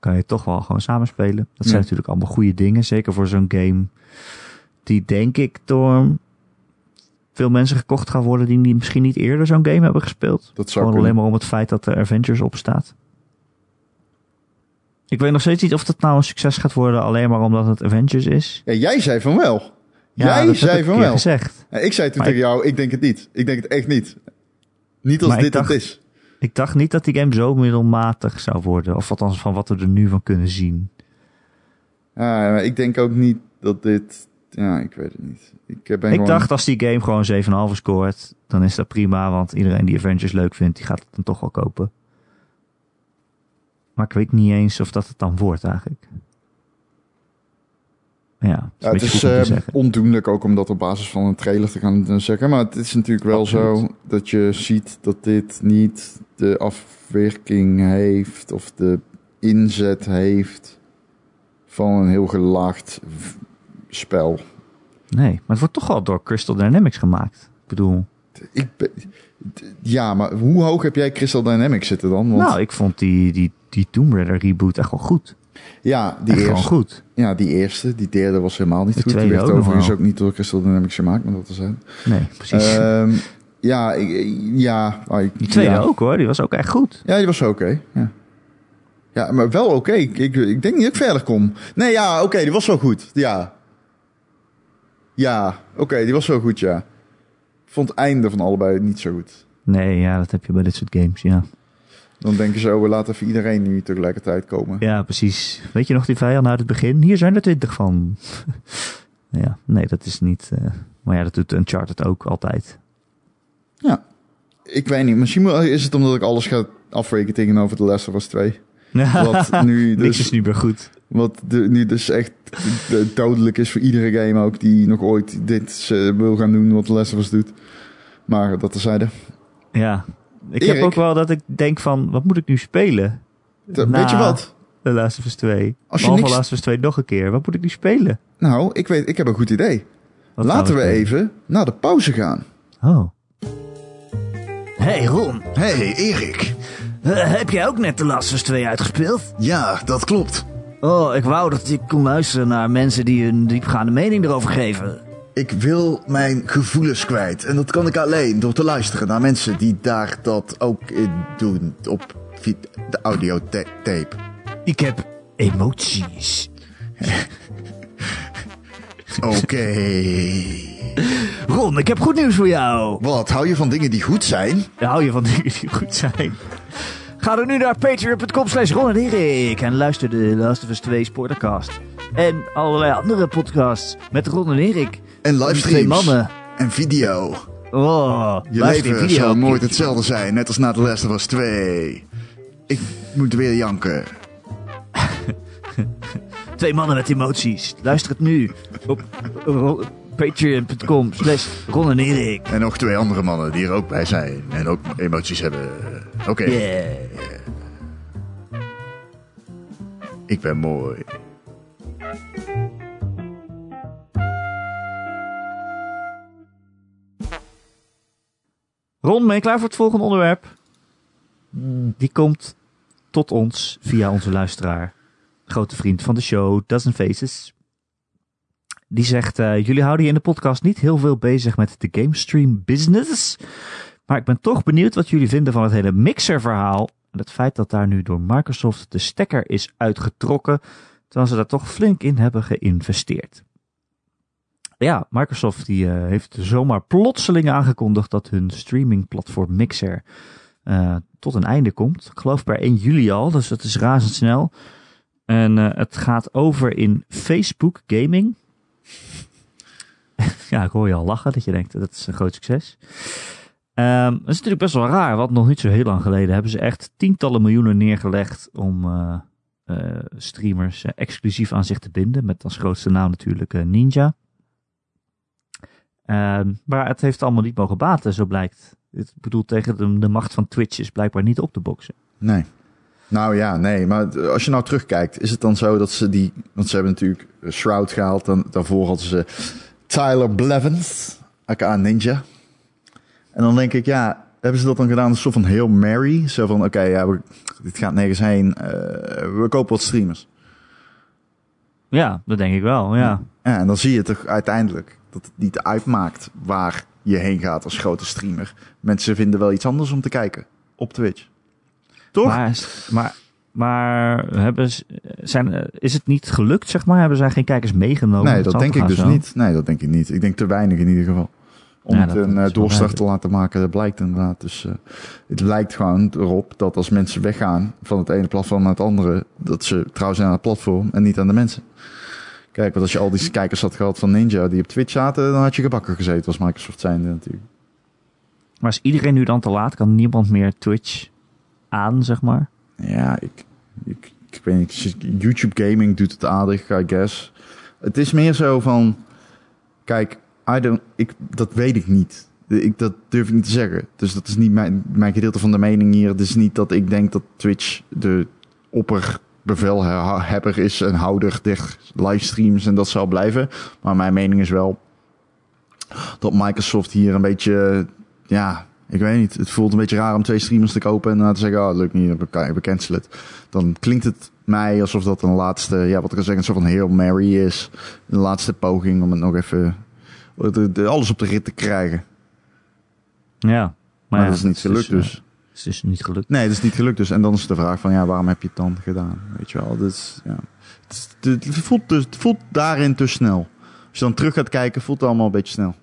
kan je toch wel gewoon samen spelen. Dat zijn Ja. natuurlijk allemaal goede dingen. Zeker voor zo'n game die denk ik door veel mensen gekocht gaan worden die misschien niet eerder zo'n game hebben gespeeld. Dat zou Gewoon alleen maar om het feit dat er Avengers op staat. Ik weet nog steeds niet of het nou een succes gaat worden alleen maar omdat het Avengers is. Ja, jij zei van wel. Ja, jij dat zei ik van wel. gezegd. Ja, ik zei toen Maar tegen jou, ik denk het niet. Ik denk het echt niet. Niet als Maar dit dacht- het is. Ik dacht niet dat die game zo middelmatig zou worden. Of althans van wat we er nu van kunnen zien. Ik denk ook niet dat dit... Ja, ik weet het niet. Ik ben ik gewoon... dacht als die game gewoon 7,5 scoort, dan is dat prima. Want iedereen die Avengers leuk vindt, die gaat het dan toch wel kopen. Maar ik weet niet eens of dat het dan wordt eigenlijk. Ja, het is, Ja, het eh, ondoenlijk ook om dat op basis van een trailer te gaan eh, zeggen. Maar het is natuurlijk wel Absoluut. zo dat je ziet dat dit niet de afwerking heeft of de inzet heeft van een heel gelaagd spel. Nee, maar het wordt toch al door Crystal Dynamics gemaakt. Ik bedoel, Ik ben- ja, maar hoe hoog heb jij Crystal Dynamics zitten dan? Want, nou, ik vond die, die, die Tomb Raider reboot echt wel goed. ja, die Echt eerste, goed. ja, die eerste, die derde was helemaal niet De goed. Die tweede werd overigens ook niet door Crystal Dynamics gemaakt, maar dat te zijn. Nee, precies. Ehm, ja, ik, ja, ah, ik- die tweede ja. ook hoor, die was ook echt goed. Ja, die was oké. Ja. ja, maar wel oké. Ik, ik, ik denk niet dat ik verder kom. Nee, ja, oké, die was wel goed. Ja. Ja, oké, die was wel goed, ja. Ik vond het einde van allebei niet zo goed. Nee, ja, dat heb je bij dit soort games, ja. Dan denken ze, oh, we laten even iedereen nu tegelijkertijd komen. Ja, precies. Weet je nog die vijanden uit het begin? Hier zijn er twintig van. ja, nee, dat is niet... eh, maar ja, dat doet Uncharted ook altijd. Ik weet niet, misschien is het omdat ik alles ga afrekenen tegenover The Last of Us 2. Wat nu Niks dus, is nu meer goed. wat de, nu dus echt de- dodelijk is voor iedere game ook die nog ooit dit eh, wil gaan doen wat The Last of Us doet. Maar dat terzijde. Ja. Ik Erik? heb ook wel dat ik denk van, wat moet ik nu spelen? De- Na Weet je wat? Last of Us 2. Als je niks- Last of Us 2 nog een keer. Wat moet ik nu spelen? Nou, ik weet, ik heb een goed idee. Wat Laten we even naar de pauze gaan. Oh. Hey Ron, Hey Erik. eh, heb jij ook net The Last of Us 2 uitgespeeld? Ja, dat klopt. Oh, ik wou dat ik kon luisteren naar mensen die hun diepgaande mening erover geven. Ik wil mijn gevoelens kwijt. En dat kan ik alleen door te luisteren naar mensen die daar dat ook in doen op de audiotape. Ik heb emoties. Oké. Ron, ik heb goed nieuws voor jou. Wat, hou je van dingen die goed zijn? Hou je van dingen die goed zijn? Ga er nu naar patreon.com slash Ron en Erik en luister de Last of Us 2 Sportercast. En allerlei andere podcasts met Ron en Erik. En livestreams. Mannen. En video. Oh, Je leven video. zal nooit hetzelfde zijn, net als na The Last of Us 2. Ik moet weer janken. Twee mannen met emoties. Luister het nu op patreon.com slash Ron en Erik. En nog twee andere mannen die er ook bij zijn. En ook emoties hebben. Oké, Yeah. ik ben mooi. Ron, ben je klaar voor het volgende onderwerp? Die komt tot ons via onze luisteraar. Grote vriend van de show, Dozen Faces. Die zegt, eh, jullie houden je in de podcast niet heel veel bezig met de GameStream business. Maar ik ben toch benieuwd wat jullie vinden van het hele Mixer verhaal. En het feit dat daar nu door Microsoft de stekker is uitgetrokken. Terwijl ze daar toch flink in hebben geïnvesteerd. Ja, Microsoft die, eh, heeft zomaar plotseling aangekondigd dat hun streamingplatform Mixer eh, tot een einde komt. Ik geloof per 1 juli al, dus dat is razendsnel. En eh, het gaat over in Facebook Gaming. ja, ik hoor je al lachen dat je denkt dat is een groot succes. Ehm, dat is natuurlijk best wel raar, want nog niet zo heel lang geleden hebben ze echt tientallen miljoenen neergelegd om streamers exclusief aan zich te binden. Met als grootste naam natuurlijk Ninja. Ehm, maar het heeft allemaal niet mogen baten, zo blijkt. Ik bedoel, tegen de, de macht van Twitch is blijkbaar niet op te boksen. Nee. Nou ja, nee. Maar als je nou terugkijkt, is het dan zo dat ze die... Want ze hebben natuurlijk Shroud gehaald. Dan, daarvoor hadden ze Tyler Blevins, aka Ninja. En dan denk ik, ja, hebben ze dat dan gedaan? Een soort van Hail Mary. Zo van, oké, ja, we- dit gaat nergens heen. Eh, we kopen wat streamers. Ja, dat denk ik wel, ja. Ja, en dan zie je toch uiteindelijk dat het niet uitmaakt waar je heen gaat als grote streamer. Mensen vinden wel iets anders om te kijken op Twitch. Toch? Maar, maar, maar hebben zijn, is het niet gelukt, zeg maar? Hebben zij geen kijkers meegenomen? nee, dat denk ik dus zo? niet. Nee, dat denk ik niet. Ik denk te weinig in ieder geval. Om Ja, het een eh, doorstart te laten maken, dat blijkt inderdaad. Dus eh, het lijkt gewoon erop dat als mensen weggaan van het ene platform naar het andere, dat ze trouw zijn aan het platform en niet aan de mensen. Kijk, want als je al die kijkers had gehad van Ninja die op Twitch zaten, dan had je gebakken gezeten als Microsoft zijnde natuurlijk. Maar is iedereen nu dan te laat? Kan niemand meer Twitch aan, zeg maar? Ja, ik, ik, ik weet niet. YouTube gaming doet het aardig, I guess. Het is meer zo van, kijk, I don't, ik, dat weet ik niet. Ik, dat durf ik niet te zeggen. Dus dat is niet mijn, mijn gedeelte van de mening hier. Het is niet dat ik denk dat Twitch de opper bevelhebber is en houder der livestreams en dat zal blijven. Maar mijn mening is wel dat Microsoft hier een beetje, ja, ik weet niet. Het voelt een beetje raar om twee streamers te kopen en dan te zeggen, oh, lukt niet, we cancelen het. Dan klinkt het mij alsof dat een laatste, ja, wat ik al zeg, een soort van Hail Mary is. Een laatste poging om het nog even, alles op de rit te krijgen. Ja. Maar, dat is niet gelukt dus. Het is niet gelukt. Nee, dat is niet gelukt dus. En dan is de vraag van, ja, waarom heb je het dan gedaan? Weet je wel, dus, ja. Het, het, het, voelt, dus, het voelt daarin te snel. Als je dan terug gaat kijken, voelt het allemaal een beetje snel.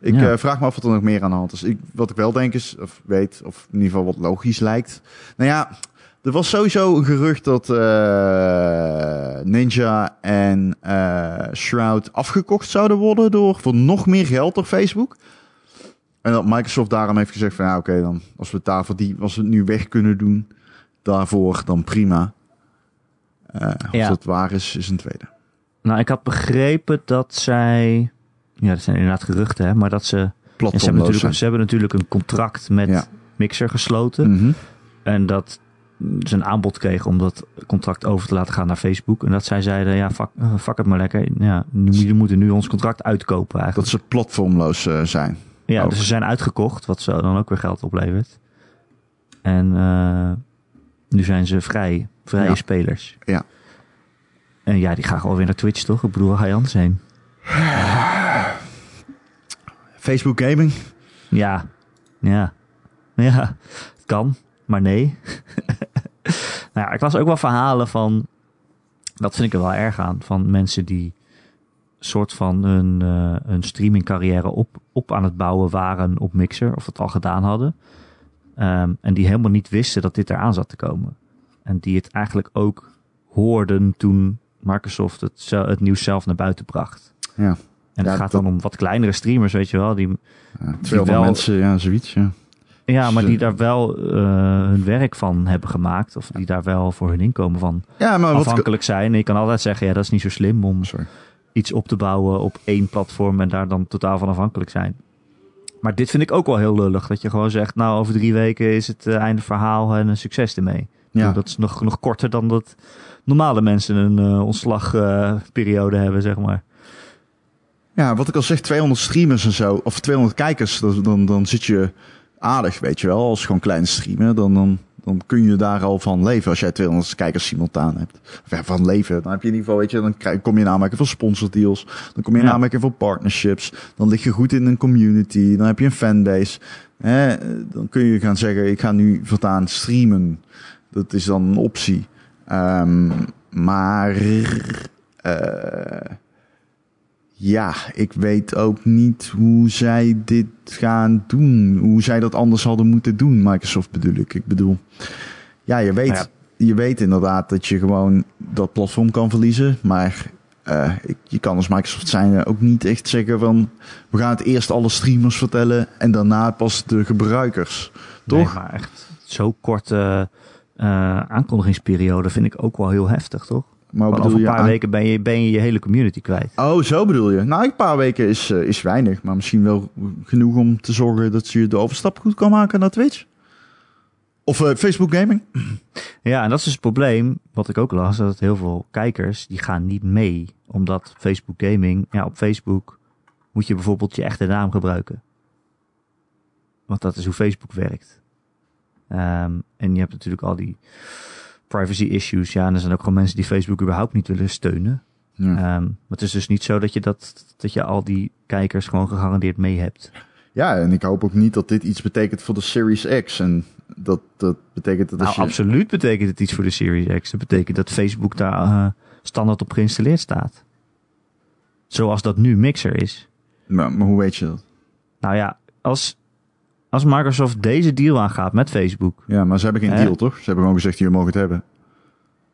Ik ja. uh, vraag me af wat er nog meer aan de hand is. Ik, wat ik wel denk is, of weet, of in ieder geval wat logisch lijkt. Nou ja, er was sowieso een gerucht dat uh, Ninja en uh, Shroud afgekocht zouden worden door voor nog meer geld door Facebook. En dat Microsoft daarom heeft gezegd van ja, oké okay, dan als we het daarvoor die, als we het nu weg kunnen doen daarvoor, dan prima. Uh, als ja. het waar is, is een tweede. Nou, ik had begrepen dat zij, ja, dat zijn inderdaad geruchten, hè, maar dat ze, ze, hebben natuurlijk, ze hebben natuurlijk een contract met ja. Mixer gesloten. Mm -hmm. En dat ze een aanbod kregen om dat contract over te laten gaan naar Facebook. En dat zij zeiden, ja, fuck, fuck het maar lekker. Ja, nu, moeten nu ons contract uitkopen eigenlijk. Dat ze platformloos uh, zijn. Ja, ook. dus ze zijn uitgekocht, wat zo dan ook weer geld oplevert. En uh, nu zijn ze vrij, vrije ja. spelers. Ja. En ja, die gaan gewoon weer naar Twitch, toch? Ik bedoel, ga je anders heen? Facebook Gaming? Ja. Ja. Ja, het kan, maar nee. nou ja, ik las ook wel verhalen van, dat vind ik er wel erg aan, van mensen die soort van hun, uh, hun streaming carrière op, op aan het bouwen waren op Mixer, of het al gedaan hadden. Um, en die helemaal niet wisten dat dit eraan zat te komen. En die het eigenlijk ook hoorden toen Microsoft het, het nieuws zelf naar buiten bracht. Ja. En het gaat dan om wat kleinere streamers, weet je wel. Die, ja, die wel, mensen, ja, zoiets, ja. Ja, maar die daar wel uh, hun werk van hebben gemaakt. Of die daar wel voor hun inkomen van ja, maar afhankelijk zijn. En je kan altijd zeggen, ja, dat is niet zo slim om Sorry. Iets op te bouwen op één platform en daar dan totaal van afhankelijk zijn. Maar dit vind ik ook wel heel lullig. Dat je gewoon zegt, nou, over drie weken is het uh, einde verhaal en een succes ermee. Ja. Dat is nog, nog korter dan dat normale mensen een uh, ontslagperiode uh, hebben, zeg maar. Ja, wat ik al zeg, 200 streamers en zo, of 200 kijkers, dan, dan, dan zit je aardig, weet je wel. Als gewoon klein streamen, dan, dan, dan kun je daar al van leven als jij 200 kijkers simultaan hebt. Of ja, van leven. Dan heb je in ieder geval, weet je, dan krijg, kom je in aanmerking voor sponsordeals. Dan kom je in ja. aanmerking voor partnerships. Dan lig je goed in een community. Dan heb je een fanbase. Hè, dan kun je gaan zeggen, ik ga nu voortaan streamen. Dat is dan een optie. Um, maar uh, ja, ik weet ook niet hoe zij dit gaan doen. Hoe zij dat anders hadden moeten doen, Microsoft bedoel ik. Ik bedoel, ja, je weet, ja. Je weet inderdaad dat je gewoon dat platform kan verliezen. Maar uh, ik, je kan als Microsoft zijn ook niet echt zeggen van... we gaan het eerst alle streamers vertellen en daarna pas de gebruikers. Toch? Nee, maar echt zo korte uh, aankondigingsperiode vind ik ook wel heel heftig, toch? Maar over een paar aan... weken ben je, ben je je hele community kwijt. Oh, zo bedoel je. Nou, een paar weken is, uh, is weinig. Maar misschien wel genoeg om te zorgen dat je de overstap goed kan maken naar Twitch. Of uh, Facebook Gaming. Ja, en dat is dus het probleem, wat ik ook las, dat heel veel kijkers, die gaan niet mee. Omdat Facebook Gaming, ja, op Facebook moet je bijvoorbeeld je echte naam gebruiken. Want dat is hoe Facebook werkt. Um, en je hebt natuurlijk al die privacy issues. Ja, en er zijn ook gewoon mensen die Facebook überhaupt niet willen steunen. Ja. Um, maar het is dus niet zo dat je, dat, dat je al die kijkers gewoon gegarandeerd mee hebt. Ja, en ik hoop ook niet dat dit iets betekent voor de Series X. En dat, dat betekent dat nou, je... absoluut betekent het iets voor de Series X. Dat betekent dat Facebook daar uh, standaard op geïnstalleerd staat. Zoals dat nu Mixer is. Maar, maar hoe weet je dat? Nou ja, als, als Microsoft deze deal aangaat met Facebook. Ja, maar ze hebben geen deal, toch? Ze hebben gewoon gezegd, je mag het hebben.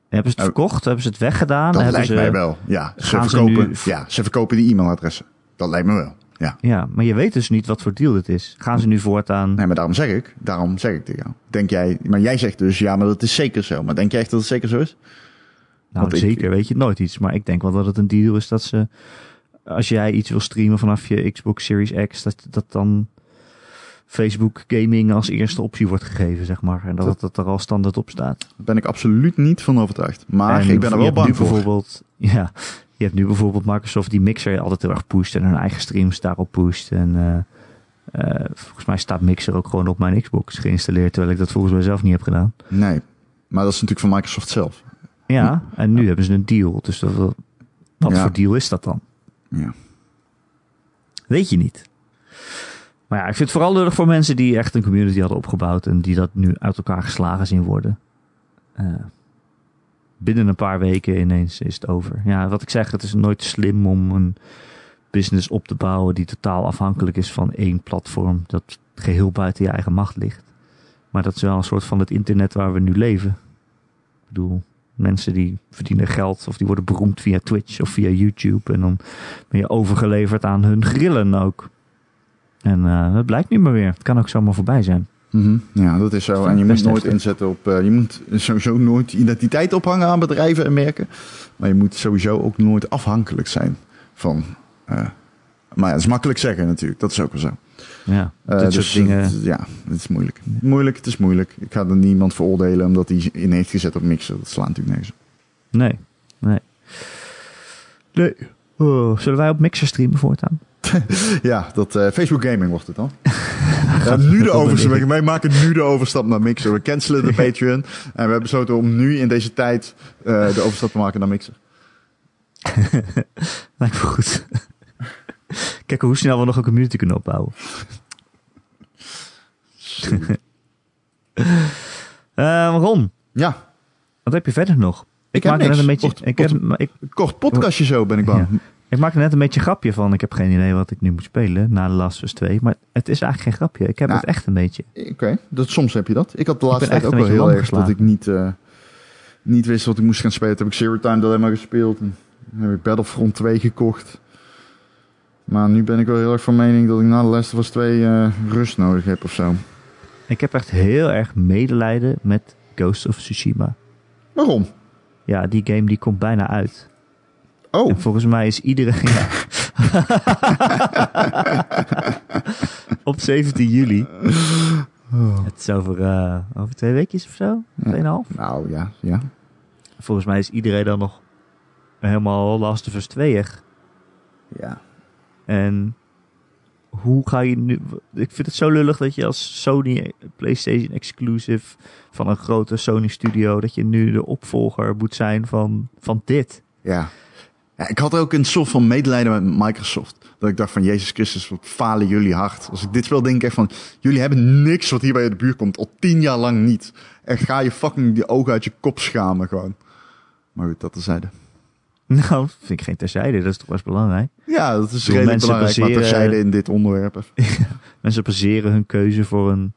Hebben ze het verkocht? Hebben ze het weggedaan? Dat hebben lijkt ze... mij wel. Ja, ze verkopen, nu- ja, ze verkopen die e-mailadressen. Dat lijkt me wel. Ja. Ja, maar je weet dus niet wat voor deal dit is. Gaan ze nu voortaan... Nee, maar daarom zeg ik, daarom zeg ik tegen jou. Denk jij, maar jij zegt dus, ja, maar dat is zeker zo. Maar denk jij echt dat het zeker zo is? Nou, Want ik- zeker weet je het nooit iets. Maar ik denk wel dat het een deal is dat ze... Als jij iets wil streamen vanaf je Xbox Series X, dat, dat dan Facebook gaming als eerste optie wordt gegeven, zeg maar. En dat dat er al standaard op staat. Daar ben ik absoluut niet van overtuigd. Maar En ik ben er wel bang voor. bijvoorbeeld, ja, je hebt nu bijvoorbeeld Microsoft die Mixer altijd heel erg pusht en hun eigen streams daarop pusht. En eh, eh, volgens mij staat Mixer ook gewoon op mijn Xbox geïnstalleerd, terwijl ik dat volgens mij zelf niet heb gedaan. Nee, maar dat is natuurlijk van Microsoft zelf. Ja, en nu hebben ze een deal. Dus dat, wat Ja. voor deal is dat dan? Ja. Weet je niet. Maar ja, ik vind het vooral lullig voor mensen die echt een community hadden opgebouwd en die dat nu uit elkaar geslagen zien worden. Eh, binnen een paar weken ineens is het over. Ja, wat ik zeg, het is nooit slim om een business op te bouwen die totaal afhankelijk is van één platform dat geheel buiten je eigen macht ligt. Maar dat is wel een soort van het internet waar we nu leven. Ik bedoel, mensen die verdienen geld of die worden beroemd via Twitch of via YouTube en dan ben je overgeleverd aan hun grillen ook. En eh dat blijkt nu maar weer. Het kan ook zomaar voorbij zijn. Mhm. Ja, dat is zo. En je moet nooit heftig. inzetten op. eh, je moet sowieso nooit identiteit ophangen aan bedrijven en merken. Maar je moet sowieso ook nooit afhankelijk zijn van. eh, maar ja, dat is makkelijk zeggen natuurlijk. Dat is ook wel zo. Ja, dit dus, soort dingen. het- ja, het is moeilijk. Moeilijk, het is moeilijk. Ik ga er niemand veroordelen omdat hij in heeft gezet op mixen. Dat slaat natuurlijk nergens. Nee, nee. Nee. Oh, zullen wij op Mixer streamen voortaan? Ja, dat eh, Facebook Gaming wordt het dan. Ja, nu de overstap. Wij maken nu de overstap naar Mixer. We cancelen de Patreon. En we hebben besloten om nu in deze tijd eh, de overstap te maken naar Mixer. Lijkt me goed. Kijk hoe snel we nog een community kunnen opbouwen. Eh Ron, Ja, wat heb je verder nog? Ik heb niks. net een beetje. Kort- ik, kort- heb, ik, kort podcastje zo ben ik bang. Ja. Ik maakte net een beetje een grapje van. Ik heb geen idee wat ik nu moet spelen na de Last of Us 2. Maar het is eigenlijk geen grapje. Ik heb Nou, het echt een beetje. Oké, dat soms heb je dat. Ik had de laatste tijd ook wel heel erg dat ik niet, eh, niet wist wat ik moest gaan spelen. Toen heb ik Zero Time Dilemma gespeeld. En heb ik Battlefront 2 gekocht. Maar nu ben ik wel heel erg van mening dat ik na de Last of Us 2 eh, rust nodig heb of zo. Ik heb echt heel erg medelijden met Ghost of Tsushima. Waarom? Ja, die game die komt bijna uit. Oh, En volgens mij is iedereen... Ja. Op 17 juli. Het is over, eh, over twee weekjes of zo. Ja. Tweeënhalf. nou ja, ja. Volgens mij is iedereen dan nog helemaal Last of Us 2 ja. En hoe ga je nu... Ik vind het zo lullig dat je als Sony PlayStation exclusive van een grote Sony studio... dat je nu de opvolger moet zijn van, van dit. Ja. Ja. Ik had ook een soort van medelijden met Microsoft. Dat ik dacht van, Jezus Christus, wat falen jullie hard. Als ik dit spel denk ik echt van, jullie hebben niks wat hier bij de buurt komt. Al tien jaar lang niet. Echt, ga je fucking die ogen uit je kop schamen gewoon. Maar goed, dat terzijde. Nou, vind ik geen terzijde. Dat is toch best belangrijk. Ja, dat is redelijk belangrijk, maar baseren- terzijde in dit onderwerp. Mensen baseren hun keuze voor een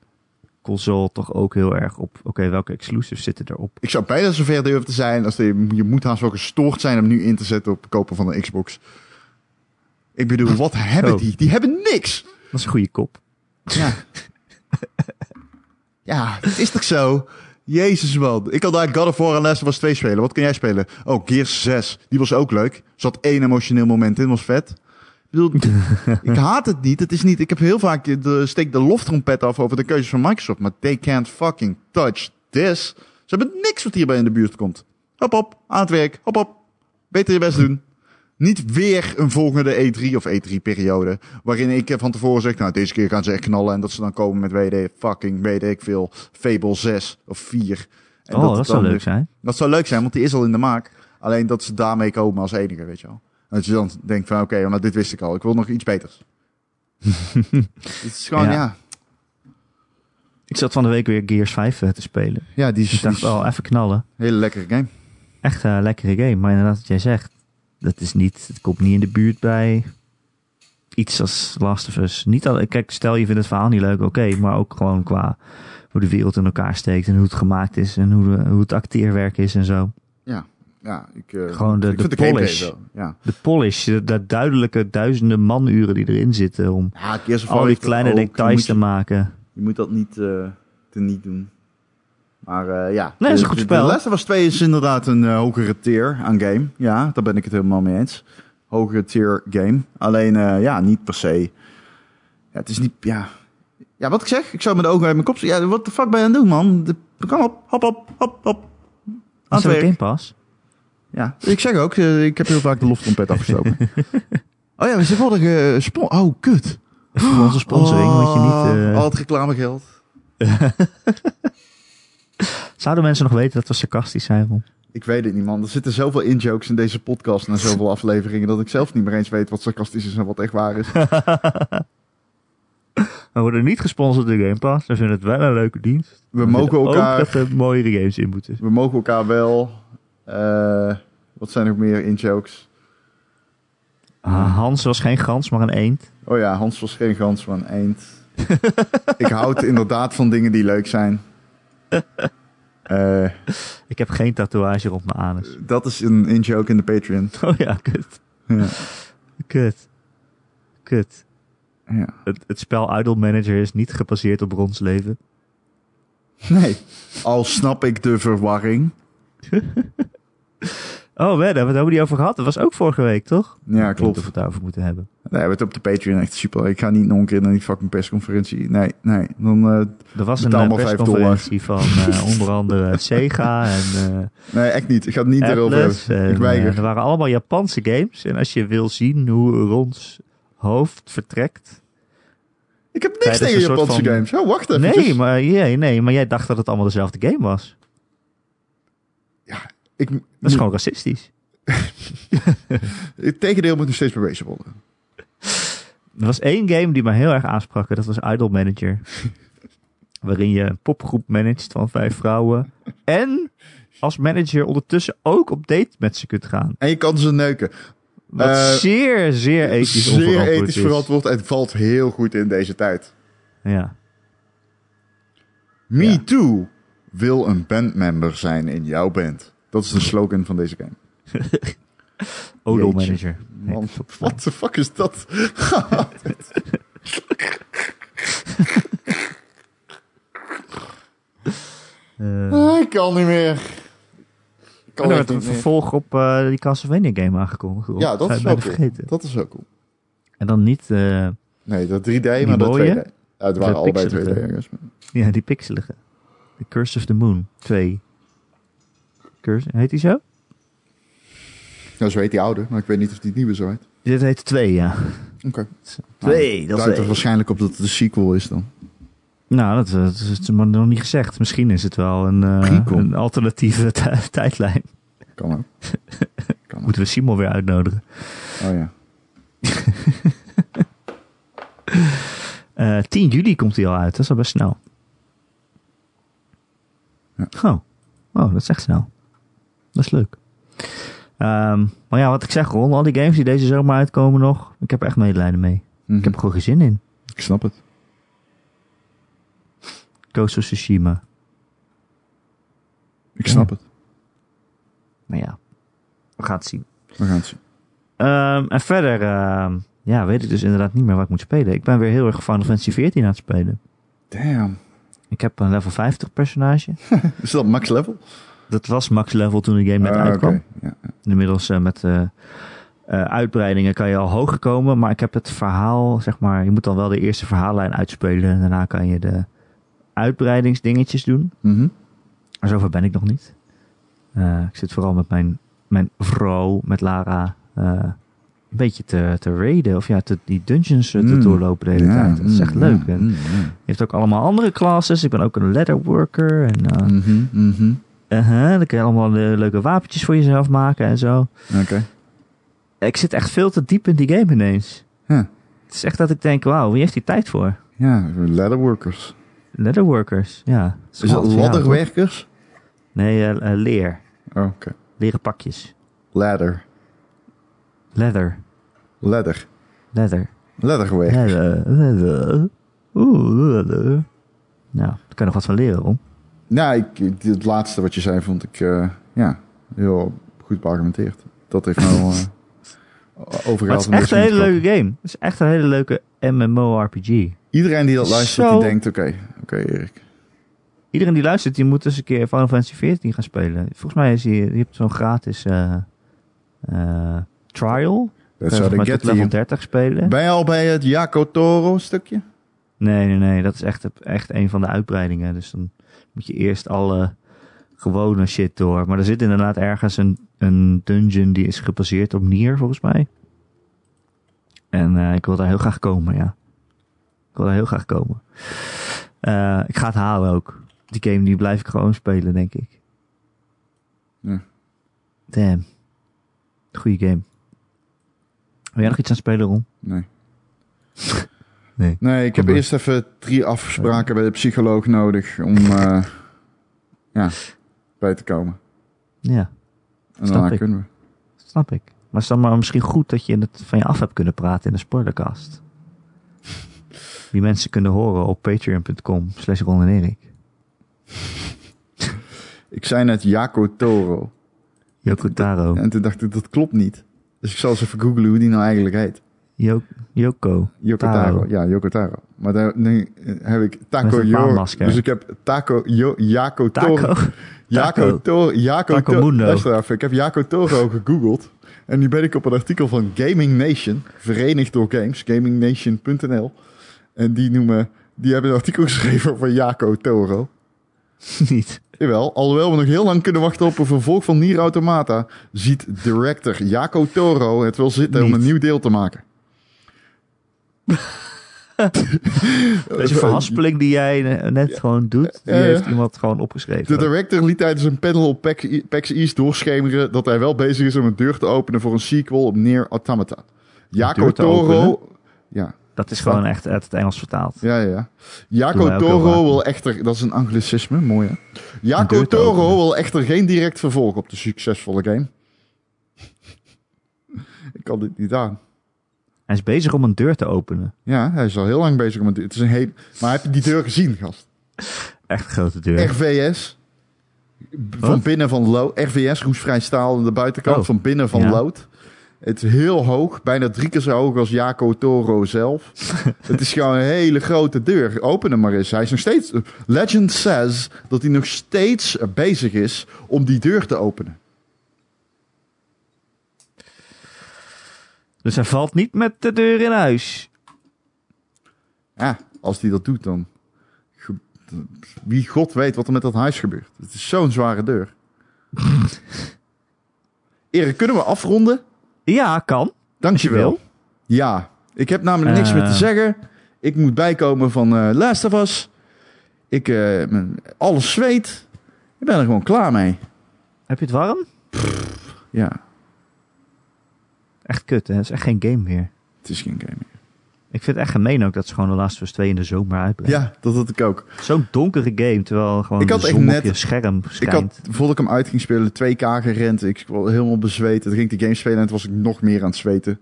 console toch ook heel erg op... Oké, welke exclusives zitten erop? Ik zou bijna zover durven te zijn als de, je moet haast wel gestoord zijn om nu in te zetten op het kopen van een Xbox. Ik bedoel, wat hebben Zo. die? Die hebben niks. Dat is een goede kop. Ja. ja, het is toch zo? Jezus man. Ik had daar God of War en Last of Us 2 spelen. Wat kan jij spelen? Oh, Gears 6. Die was ook leuk. Zat één emotioneel moment in. Was vet. Ik haat het niet. Het is niet. Ik heb heel vaak de, steek de loftrompet af over de keuzes van Microsoft. Maar they can't fucking touch this. Ze hebben niks wat hierbij in de buurt komt. Hop op. Aan het werk. Hop op. Beter je best doen. Niet weer een volgende E3 of E3-periode. Waarin ik van tevoren zeg, nou deze keer gaan ze echt knallen. En dat ze dan komen met WD fucking, weet ik veel, Fable 6 of 4. En oh, dat, het zou leuk zijn. Dat zou leuk zijn, want die is al in de maak. Alleen dat ze daarmee komen als enige, weet je wel. Dat je dan denkt van, oké, maar dit wist ik al. Ik wil nog iets beters. Het is gewoon, Ja. ja. Ik zat van de week weer Gears 5 eh, te spelen. Ja, die is, Ik dacht, oh, even knallen. hele lekkere game. Echt een lekkere game. Maar inderdaad, wat jij zegt, dat is niet, het komt niet in de buurt bij iets als Last of Us. Niet al, kijk, stel je vindt het verhaal niet leuk, oké, maar ook gewoon qua hoe de wereld in elkaar steekt en hoe het gemaakt is en hoe, de, hoe het acteerwerk is en zo. Ja, ik, eh, Gewoon de- polish. Ja. De polish, de, de duidelijke duizenden manuren die erin zitten om ja, al die kleine details te maken. Je moet dat niet, eh te niet doen. Maar eh, ja. Nee, is een goed spel. De Last of Us 2 is inderdaad een hogere tier aan game. Ja, daar ben ik het helemaal mee eens. Hogere tier game. Alleen, ja, niet per se. Ja, het is niet, ja. Ja, wat ik zeg? Ik zou met de ogen uit mijn kop... Ja, wat de fuck ben je aan het doen, man? De, kom op, hop, hop, hop, hop. Aan Is het. Game Pass? Ja, ik zeg ook, eh, ik heb heel vaak de loftrompet afgestoken. oh ja, ze worden gespon... Oh, kut. Voor onze sponsoring moet je niet... eh, Al het reclamegeld. Zouden mensen nog weten dat we sarcastisch zijn? Ik weet het niet, man. Er zitten zoveel in-jokes in deze podcast en zoveel afleveringen... dat ik zelf niet meer eens weet wat sarcastisch is en wat echt waar is. We worden niet gesponsord door Game Pass. We vinden het wel een leuke dienst. We mogen elkaar... Ook dat er mooiere games in moeten. We mogen elkaar wel... eh, wat zijn nog meer in-jokes? Ah, Hans was geen gans, maar een eend. Oh ja, Hans was geen gans, maar een eend. ik houd inderdaad van dingen die leuk zijn. Eh, Ik heb geen tatoeage op mijn anus. dat is een in-joke in de Patreon. Oh ja, kut. Ja. Kut. Kut. ja. Het, het spel Idle Manager is niet gebaseerd op Rons leven. Nee, al snap ik de verwarring. Oh, we daar hebben we het helemaal niet over gehad. Dat was ook vorige week, toch? Ja, klopt. Of we het daarover moeten hebben. Nee, we hebben het op de Patreon echt super. Ik ga niet nog een keer naar die fucking persconferentie. Nee, nee. Dan, eh, Er was een vijf persconferentie van eh, onder andere Sega en nee, echt niet. Ik ga het niet erover hebben. En, Ik weiger. er waren allemaal Japanse games. En als je wil zien hoe Rons hoofd vertrekt... ik heb niks tegen Japanse van- games. Oh, wacht even. Nee maar, nee, nee, maar jij dacht dat het allemaal dezelfde game was. Ik, Dat is gewoon racistisch. Het tegendeel moet nog steeds bewezen worden. Er was één game die me heel erg aansprak. en Dat was Idol Manager. waarin je een popgroep managt van vijf vrouwen. En als manager ondertussen ook op date met ze kunt gaan. En je kan ze neuken. Wat Eh, zeer, zeer ethisch Zeer onverantwoord ethisch is. verantwoord en valt heel goed in deze tijd. Ja. Me Ja. Too wil een bandmember zijn in jouw band. Dat is de slogan van deze game. Odol. Manager. Man, what the fuck is dat? Eh, Ah, ik kan niet meer. Ik kan er werd een vervolg op eh, die Castlevania game aangekondigd. Ja, dat is bijna cool. Dat is cool. En dan niet eh, Nee, dat 3D, maar dat mooie? 2D. Ja, het waren allebei pixelen. 2D ergens. ja, die pixelige. The Curse of the Moon 2. Heet die zo? Nou, zo heet die oude, maar ik weet niet of die nieuwe zo heet. Dit heet 2, ja. Oké. Twee, dat is er waarschijnlijk op dat het de sequel is dan. Nou, dat, dat is het maar nog niet gezegd. Misschien is het wel een, eh, een alternatieve tij- tijdlijn. Kan ook. kan. Moeten we Simon weer uitnodigen. Oh ja. Eh 10 juli komt hij al uit. Dat is al best snel. Ja. Oh. oh, dat is echt snel. Dat is leuk. Ehm, maar ja, wat ik zeg, Ron, al die games die deze zomer uitkomen nog, ik heb er echt medelijden mee. Mhm. Ik heb er gewoon geen zin in. Ik snap het. Ghost of Tsushima. Ik snap het. Maar ja, we gaan het zien. We gaan het zien. Ehm, en verder, ehm, ja, weet ik dus inderdaad niet meer wat ik moet spelen. Ik ben weer heel erg Final Fantasy 14 aan het spelen. Damn. Ik heb een level 50 personage. Is dat max level? Dat was max level toen de game net Ah, uitkwam. Ja. Inmiddels eh, met eh, eh, uitbreidingen kan je al hoger komen. Maar ik heb het verhaal, zeg maar, je moet dan wel de eerste verhaallijn uitspelen. En daarna kan je de uitbreidingsdingetjes doen. Mhm. Maar zover ben ik nog niet. Ik zit vooral met mijn, mijn vrouw, met Lara, een beetje te, te raiden. Of ja, te, die dungeons te Mm. doorlopen de hele Ja, tijd. Dat is echt mm, leuk. ja, En mm, heeft ook allemaal andere classes. Ik ben ook een leatherworker. En eh, ja. Mhm, mhm. uh-huh, dan kun je allemaal eh, leuke wapentjes voor jezelf maken en zo. Oké. Ik zit echt veel te diep in die game ineens. Ja. Het is echt dat ik denk, wauw, wie heeft die tijd voor? Ja, leatherworkers. Leatherworkers, ja. Is dat Schat, ja, ladderwerkers? Nee, eh, eh, leer. Oh, Oké. Leren pakjes. Ladder. Leather. Ladder. Leather. Ladderwerk. Leather. Leather. Oeh, leather. Nou, daar kan je nog wat van leren, om. Nou, ik, het laatste wat je zei vond ik eh, ja, heel goed beargumenteerd. Dat heeft nou uh, overgehaald. het is echt een hele leuke game. Het is echt een hele leuke MMORPG. Iedereen die dat luistert, Zo- die denkt, oké, oké Erik. Iedereen die luistert, die moet eens een keer Final Fantasy 14 gaan spelen. Volgens mij is die, je hebt zo'n gratis eh, eh, trial. Dat zou de get level hier. 30 spelen. Ben je al bij het Jaco Toro stukje? Nee, nee, nee. Dat is echt, echt een van de uitbreidingen. Dus dan moet je eerst alle gewone shit door. Maar er zit inderdaad ergens een, een dungeon die is gebaseerd op Nier, volgens mij. En eh, ik wil daar heel graag komen, ja. Ik wil daar heel graag komen. Eh, ik ga het halen ook. Die game die blijf ik gewoon spelen, denk ik. Ja. Damn. Goeie game. Wil jij nog iets aan spelen, Ron? Nee. Nee. Nee, ik heb Kom door. eerst even drie afspraken bij de psycholoog nodig om eh, ja, bij te komen. Ja, En Snap ik. kunnen we. snap ik. Maar het is dan maar misschien goed dat je het van je af hebt kunnen praten in de spoilercast. Die mensen kunnen horen op patreon.com slash Ron en Erik. Ik zei net Jaco Toro. Yoko Taro. En toen dacht ik, dat klopt niet. Dus ik zal eens even googlen hoe die nou eigenlijk heet. Yo- Yoko. Yoko Taro. Taro. Ja, Yoko Taro. Maar daar, nu heb ik Taco Yo. Dus ik heb Taco Yo, Jaco Toro. Jaco. Toro. Jaco Toro. Luister even, ik heb Jaco Toro gegoogeld. En nu ben ik op een artikel van Gaming Nation. Verenigd door games. GamingNation.nl. En die noemen... Die hebben een artikel geschreven over Jaco Toro. Niet. Jawel, alhoewel we nog heel lang kunnen wachten op een vervolg van Nier Automata, ziet director Jaco Toro het wel zitten om een nieuw deel te maken. Deze verhaspeling die jij net gewoon doet, die Ja, ja. heeft iemand gewoon opgeschreven. De director liet tijdens een panel op PAX East doorschemeren dat hij wel bezig is om een deur te openen voor een sequel op Nier Automata. Jaco Toro... Ja, Dat is gewoon echt uit het Engels vertaald. ja, ja. Jaco Toro wil echter... Dat is een anglicisme, mooi hè. Jaco Toro wil echter geen direct vervolg op de succesvolle game. Ik kan dit niet aan. Hij is bezig om een deur te openen. Ja, hij is al heel lang bezig met Het is een heel... Maar heb je die deur gezien, gast? Echt een grote deur. RVS. Van Wat? binnen van lood. RVS, roestvrij staal aan de buitenkant. Oh. Van binnen van Ja. lood. Het is heel hoog. Bijna drie keer zo hoog als Jaco Toro zelf. het is gewoon een hele grote deur. Open hem maar eens. Hij is nog steeds... Legend says dat hij nog steeds bezig is om die deur te openen. Dus hij valt niet met de deur in huis. Ja, als hij dat doet dan... Wie god weet wat er met dat huis gebeurt. Het is zo'n zware deur. Erik, kunnen we afronden? Ja, kan. Dankjewel. Ja, ik heb namelijk niks Eh. meer te zeggen. Ik moet bijkomen van eh Last of Us. Ik, eh, mijn- alles zweet. Ik ben er gewoon klaar mee. Heb je het warm? Ja, Echt kut, hè? Het is echt geen game meer. het is geen game meer. Ik vind het echt gemeen ook dat ze gewoon de Last of Us 2 in de zomer uitbrengen. Ja, dat had ik ook. Zo'n donkere game, terwijl gewoon Ik had echt net- op je scherm Ik had, voordat ik hem uit ging spelen, 2K gerend. Ik was helemaal bezweet. Toen ging ik de game spelen en toen was ik nog meer aan het zweten.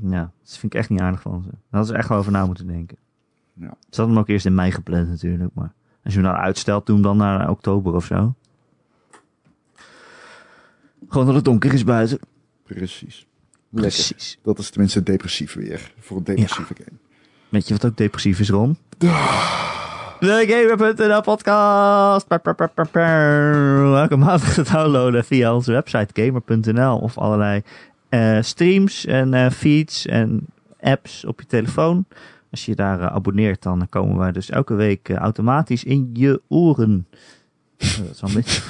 Ja, dat vind ik echt niet aardig van ze. Daar hadden ze echt wel over na moeten denken. Ja. Ze hadden hem ook eerst in mei gepland natuurlijk, maar als je hem nou uitstelt, doe hem dan naar oktober of zo. Gewoon dat het donker is buiten. Precies. Lekker. Precies. Dat is tenminste depressief weer. Voor een depressieve game. Weet je wat ook depressief is, Ron? De Gamer.nl podcast. Elke maand te downloaden via onze website gamer.nl of allerlei eh, streams en eh, feeds en apps op je telefoon. Als je daar eh, abonneert, dan komen wij dus elke week automatisch in je oren. Eh, dat is wel een beetje...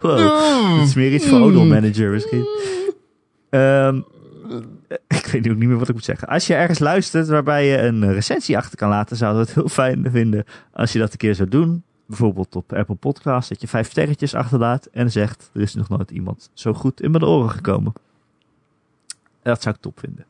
wow, dat is meer iets voor Odol Manager misschien. Ehm, ik weet ook niet meer wat ik moet zeggen. Als je ergens luistert waarbij je een recensie achter kan laten, zouden we het heel fijn vinden als je dat een keer zou doen. Bijvoorbeeld op Apple Podcast, dat je vijf sterretjes achterlaat en zegt, er is nog nooit iemand zo goed in mijn oren gekomen. Dat zou ik top vinden.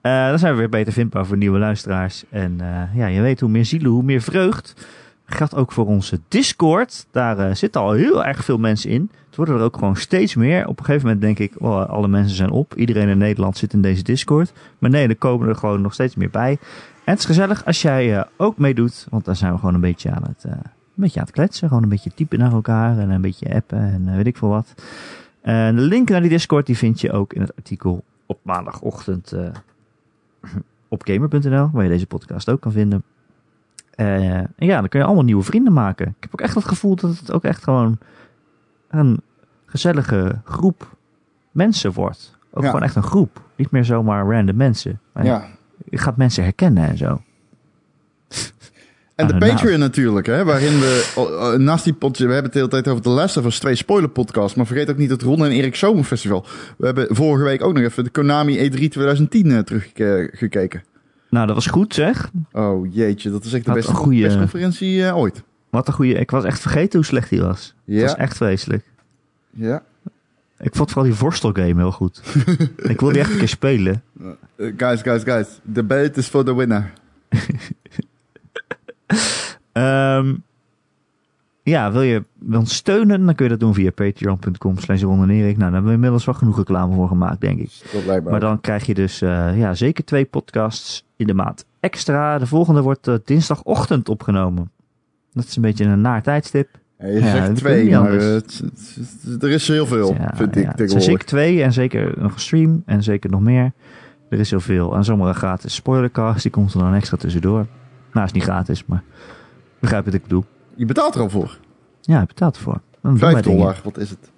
Eh, dan zijn we weer beter vindbaar voor nieuwe luisteraars. En eh, ja, je weet hoe meer zielen, hoe meer vreugd. Geldt ook voor onze Discord. Daar eh, zitten al heel erg veel mensen in. Het worden er ook gewoon steeds meer. Op een gegeven moment denk ik, alle mensen zijn op. Iedereen in Nederland zit in deze Discord. Maar nee, er komen er gewoon nog steeds meer bij. En het is gezellig als jij eh, ook meedoet. Want dan zijn we gewoon een beetje aan het, eh, een beetje aan het kletsen. Gewoon een beetje typen naar elkaar. En een beetje appen en weet ik veel wat. En de link naar die Discord die vind je ook in het artikel op maandagochtend op gamer.nl. Waar je deze podcast ook kan vinden. Eh, en ja, dan kun je allemaal nieuwe vrienden maken. Ik heb ook echt het gevoel dat het ook echt gewoon een gezellige groep mensen wordt. Ook Ja. gewoon echt een groep. Niet meer zomaar random mensen. Maar Ja, je gaat mensen herkennen en zo. En de. Patreon natuurlijk, hè, waarin we naast die pot, we hebben het de hele tijd over de Last of Us 2 spoiler podcast, maar vergeet ook niet het Ron en Erik Zomerfestival. We hebben vorige week ook nog even de Konami E3 2010 eh, teruggekeken. Nou, dat was goed zeg. Oh jeetje, dat is echt de beste een goeie- persconferentie eh, ooit. Wat een goede. Ik was echt vergeten hoe slecht die was. Het Ja. was echt vreselijk. Ja. Ik vond vooral die worstelgame heel goed. ik wil die echt een keer spelen. Eh, guys, guys, guys. The belt is for the winner. Ehm, ja, wil je ons steunen, dan kun je dat doen via patreon.com slash. Nou, daar hebben we inmiddels wel genoeg reclame voor gemaakt, denk ik. Dat Maar dan krijg je dus eh, ja, zeker twee podcasts in de maand extra. De volgende wordt eh, dinsdagochtend opgenomen. Dat is een beetje een naar tijdstip. Ja, je zegt twee, maar eh, het- het- het- er is heel veel, Ja, vind ik tegenwoordig. zeker twee en zeker nog een stream en zeker nog meer. Er is heel veel. En sommige gratis spoilercast, die komt er dan extra tussendoor. Nou, is niet gratis, maar begrijp wat ik bedoel. Je betaalt er al voor. Ja, je betaalt ervoor. Dan Vijf dingen. dollar, wat is het?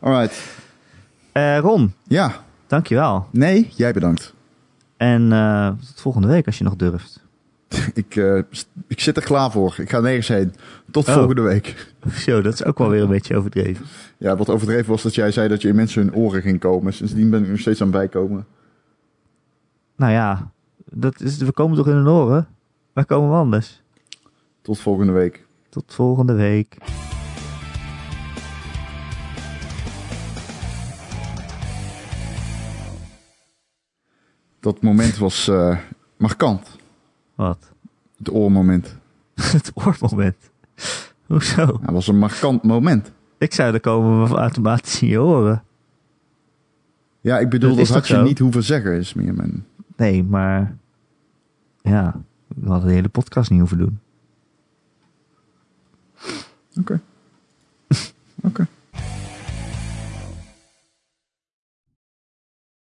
Alright. Eh, Ron, Ja, dankjewel. nee, jij bedankt. En eh, tot volgende week als je nog durft. Ik, eh, ik zit er klaar voor. Ik ga nergens heen. Tot Oh. volgende week. Zo, dat is ook wel weer een beetje overdreven. Ja, wat overdreven was dat jij zei dat je in mensen hun oren ging komen. Sindsdien ben ik nog steeds aan het bijkomen. Nou ja, dat is, we komen toch in de oren? Waar komen we anders? Tot volgende week. Tot volgende week. Dat moment was eh, markant. Wat? Het oormoment. Het oormoment. Hoezo? Dat was een markant moment. Ik zei, dan komen we automatisch in je oren. Ja, ik bedoel, Dat dat, had je zo? niet hoeven zeggen, is meer mijn... Nee, maar... Ja, we hadden de hele podcast niet hoeven doen. Oké. Oké.